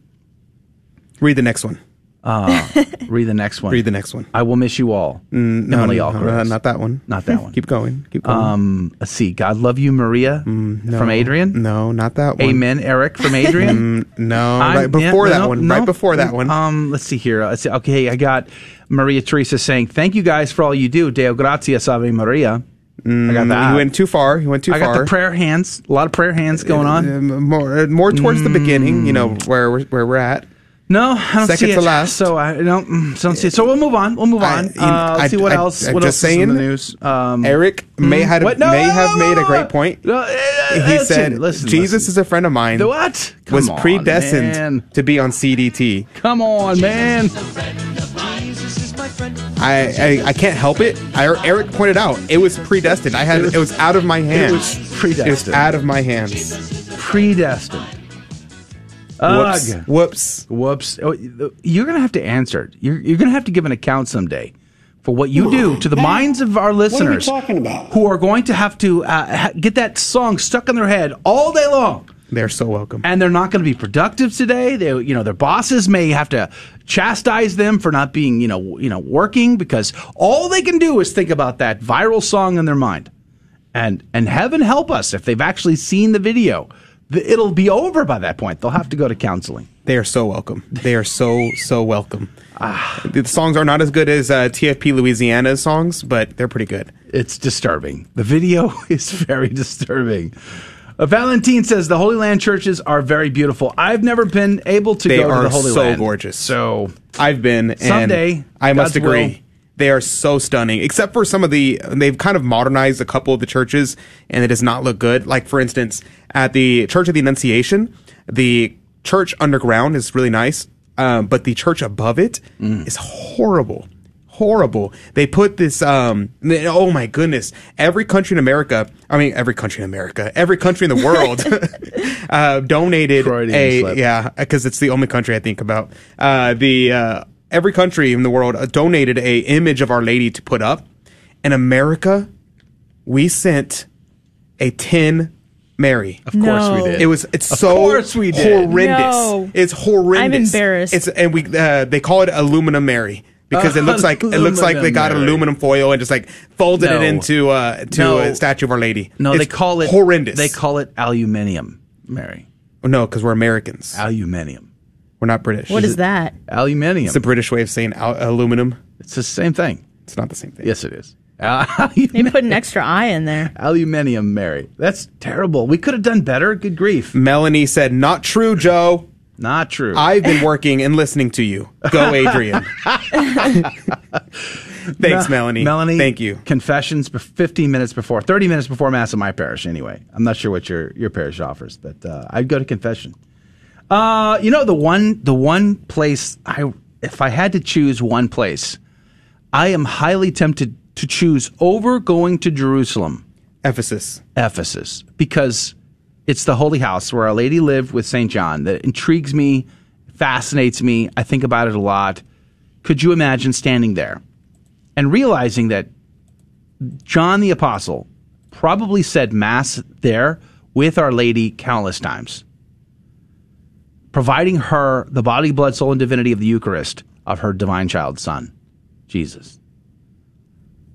Read the next one.
Uh, [laughs] read the next one.
Read the next one.
I will miss you all.
Mm, no,
Emily
no, uh, not that one.
Not that one. [laughs]
Keep going. Keep going.
Um, let's see. God love you, Maria
no.
from Adrian.
No, not that one.
Amen, Eric from Adrian. [laughs]
Mm, no, right before
yeah,
that
no,
one.
no.
Right before that one.
Um, let's see here. Let's see. Okay, I got Maria Teresa saying, "Thank you guys for all you do." Deo gracias, Ave Maria. I got that.
You went too far. You went too far.
I
far.
got the prayer hands. A lot of prayer hands going on.
Uh, more, uh, more towards the beginning. You know where we're, where we're at.
No, I don't
Second
see
to last.
So I don't, mm, don't see it. So we'll move on. We'll move on.
you-
uh, let's
I-
see what
I-
else.
I'm
what
just
else is in the
saying,
news? Um,
Eric may
mm,
had
what? No,
may
no,
have
no,
made
no,
a
no.
great point.
No, eh, eh,
he
listen,
said
listen,
Jesus
listen.
is a friend of mine.
The what? Come
was
on,
predestined
man.
to be on CDT.
Come on, man.
I, I I can't help it. I, Eric pointed out it was predestined. I had it was, out of my hands.
It was predestined.
It was out of my hands.
Predestined.
Whoops.
Ugh.
Whoops.
Whoops. Oh, You're going to have to answer it. You're, you're going to have to give an account someday for what you do to the minds of our listeners.
What are we talking about?
Who are going to have to uh, ha- get that song stuck in their head all day long.
They're so welcome.
And they're not going to be productive today. They, you know, their bosses may have to chastise them for not being, you know, you know, working because all they can do is think about that viral song in their mind. And and heaven help us if they've actually seen the video. It'll be over by that point. They'll have to go to counseling.
They are so welcome. They are so so welcome.
Ah.
the songs are not as good as uh, TFP Louisiana's songs, but they're pretty good.
It's disturbing. The video [laughs] is very disturbing. Uh, Valentine says the Holy Land churches are very beautiful. I've never been able to
they
go
are
to the Holy
so
Land.
gorgeous.
So
I've been and
Someday,
I must
God's
agree.
will.
They are so stunning, except for some of the. They've kind of modernized a couple of the churches, and it does not look good. Like for instance, at the Church of the Annunciation, the church underground is really nice, um, but the church above it is horrible. Horrible. They put this. Um, they- oh my goodness! Every country in America, I mean, every country in America, every country in the world, [laughs] uh, donated
Freudian
a
slip.
yeah, because it's the only country I think about. Uh, the uh, every country in the world uh, donated a image of Our Lady to put up. In America, we sent a tin Mary.
Of course we did.
It was it's
Of
so
course we did.
horrendous.
No.
It's horrendous.
I'm embarrassed.
It's and we uh, they call it aluminum Mary. Because it looks like it looks like they got
Aluminum
foil and just like folded it into uh, to
No.
a statue of Our Lady.
No,
It's
they call it
horrendous.
They call it aluminium, Mary.
Oh, no, because we're Americans.
Aluminium.
We're not British.
What is that?
Aluminium.
It's the British way of saying al- aluminum.
It's the same thing.
It's not the same thing.
Yes, it is. [laughs]
They put an extra eye in there.
Aluminium, Mary. That's terrible. We could have done better. Good grief.
Melanie said, "Not true, Joe.
Not true.
I've been working and listening to you. Go, Adrian. [laughs] Thanks,
Me-
Melanie.
Melanie,
Thank you.
Confessions bef- 15 minutes before, 30 minutes before Mass in my parish, anyway. I'm not sure what your, your parish offers, but uh, I'd go to confession. Uh, you know, the one, the one place, I, if I had to choose one place, I am highly tempted to choose over going to Jerusalem.
Ephesus.
Ephesus. Because it's the holy house where Our Lady lived with St. John that intrigues me, fascinates me. I think about it a lot. Could you imagine standing there and realizing that John the Apostle probably said Mass there with Our Lady countless times, providing her the body, blood, soul, and divinity of the Eucharist of her divine child son, Jesus.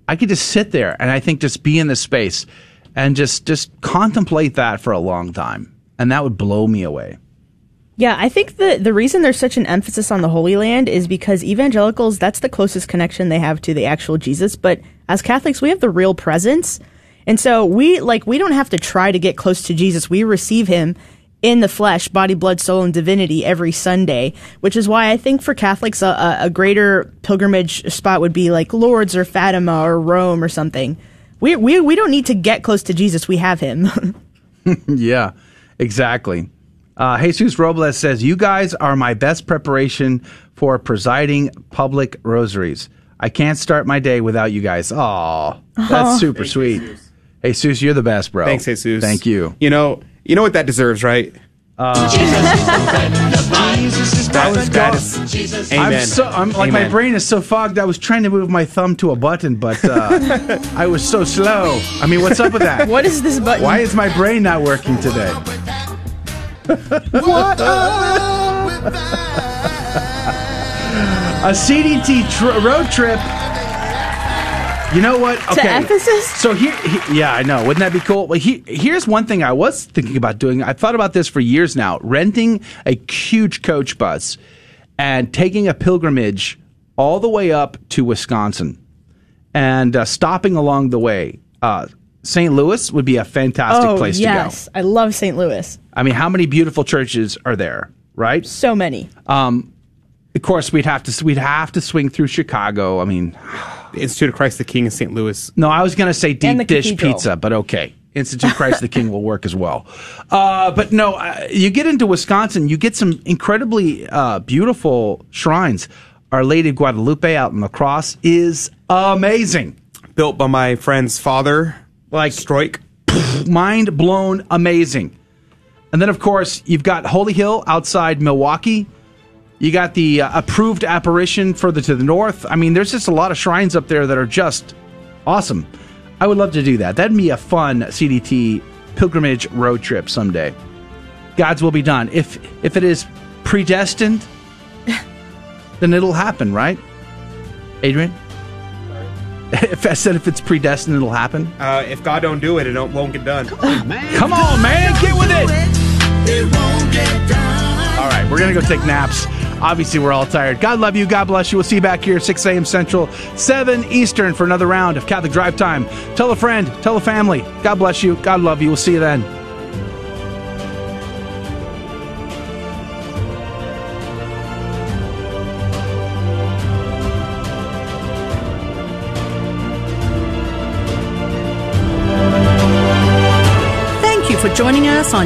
I could just sit there and I think just be in this space and just just contemplate that for a long time, and that would blow me away.
Yeah, I think the the reason there's such an emphasis on the Holy Land is because evangelicals that's the closest connection they have to the actual Jesus, but as Catholics we have the real presence. And so we like we don't have to try to get close to Jesus. We receive him in the flesh, body, blood, soul, and divinity every Sunday, which is why I think for Catholics a, a, greater pilgrimage spot would be like Lourdes or Fatima or Rome or something. We, we, we don't need to get close to Jesus. We have him. [laughs]
yeah, exactly. Uh, Jesus Robles says, You guys are my best preparation for presiding public rosaries. I can't start my day without you guys. Aw, that's super
Thanks,
sweet. Jesus, you're the best, bro.
Thanks, Jesus.
Thank you.
You know, you know what that deserves, right?
Uh, [laughs]
that was that is. Amen.
I'm so I'm like my brain is so fogged. I was trying to move my thumb to a button, but uh, [laughs] I was so slow. I mean, what's up with that? [laughs]
What is this button?
Why is my brain not working today?
What [laughs]
A CDT tr- road trip. You know what?
To Ephesus?
So here, he- yeah, I know. Wouldn't that be cool? Well, he, here's one thing I was thinking about doing. I've thought about this for years now. Renting a huge coach bus and taking a pilgrimage all the way up to Wisconsin and uh, stopping along the way. Uh, St. Louis would be a fantastic
oh,
place
yes.
to go. Yes.
I love St. Louis.
I mean, how many beautiful churches are there, right?
So many.
Um, of course, we'd have to we'd have to swing through Chicago. I mean,
Institute of Christ the King in St. Louis.
no, I was going to say deep dish
cathedral.
pizza, but okay. Institute of Christ the King will work as well. Uh, but no, uh, you get into Wisconsin, you get some incredibly uh, beautiful shrines. Our Lady of Guadalupe out in La Crosse is amazing.
Built by my friend's father,
like
Stroik.
Mind blown, amazing. And then, of course, you've got Holy Hill outside Milwaukee. You got the uh, approved apparition further to the north. I mean, there's just a lot of shrines up there that are just awesome. I would love to do that. That'd be a fun CDT pilgrimage road trip someday. God's will be done. If if it is predestined, [laughs] then it'll happen, right? Adrian? [laughs] If I said if it's predestined, it'll happen.
Uh, if God don't do it, it don't, won't get done.
Come on, man, get with it. All right, we're gonna go take naps. Obviously, we're all tired. God love you. God bless you. We'll see you back here 6 a.m. Central, 7 Eastern for another round of Catholic Drive Time. Tell a friend, tell a family. God bless you. God love you. We'll see you then.
Thank you for joining us on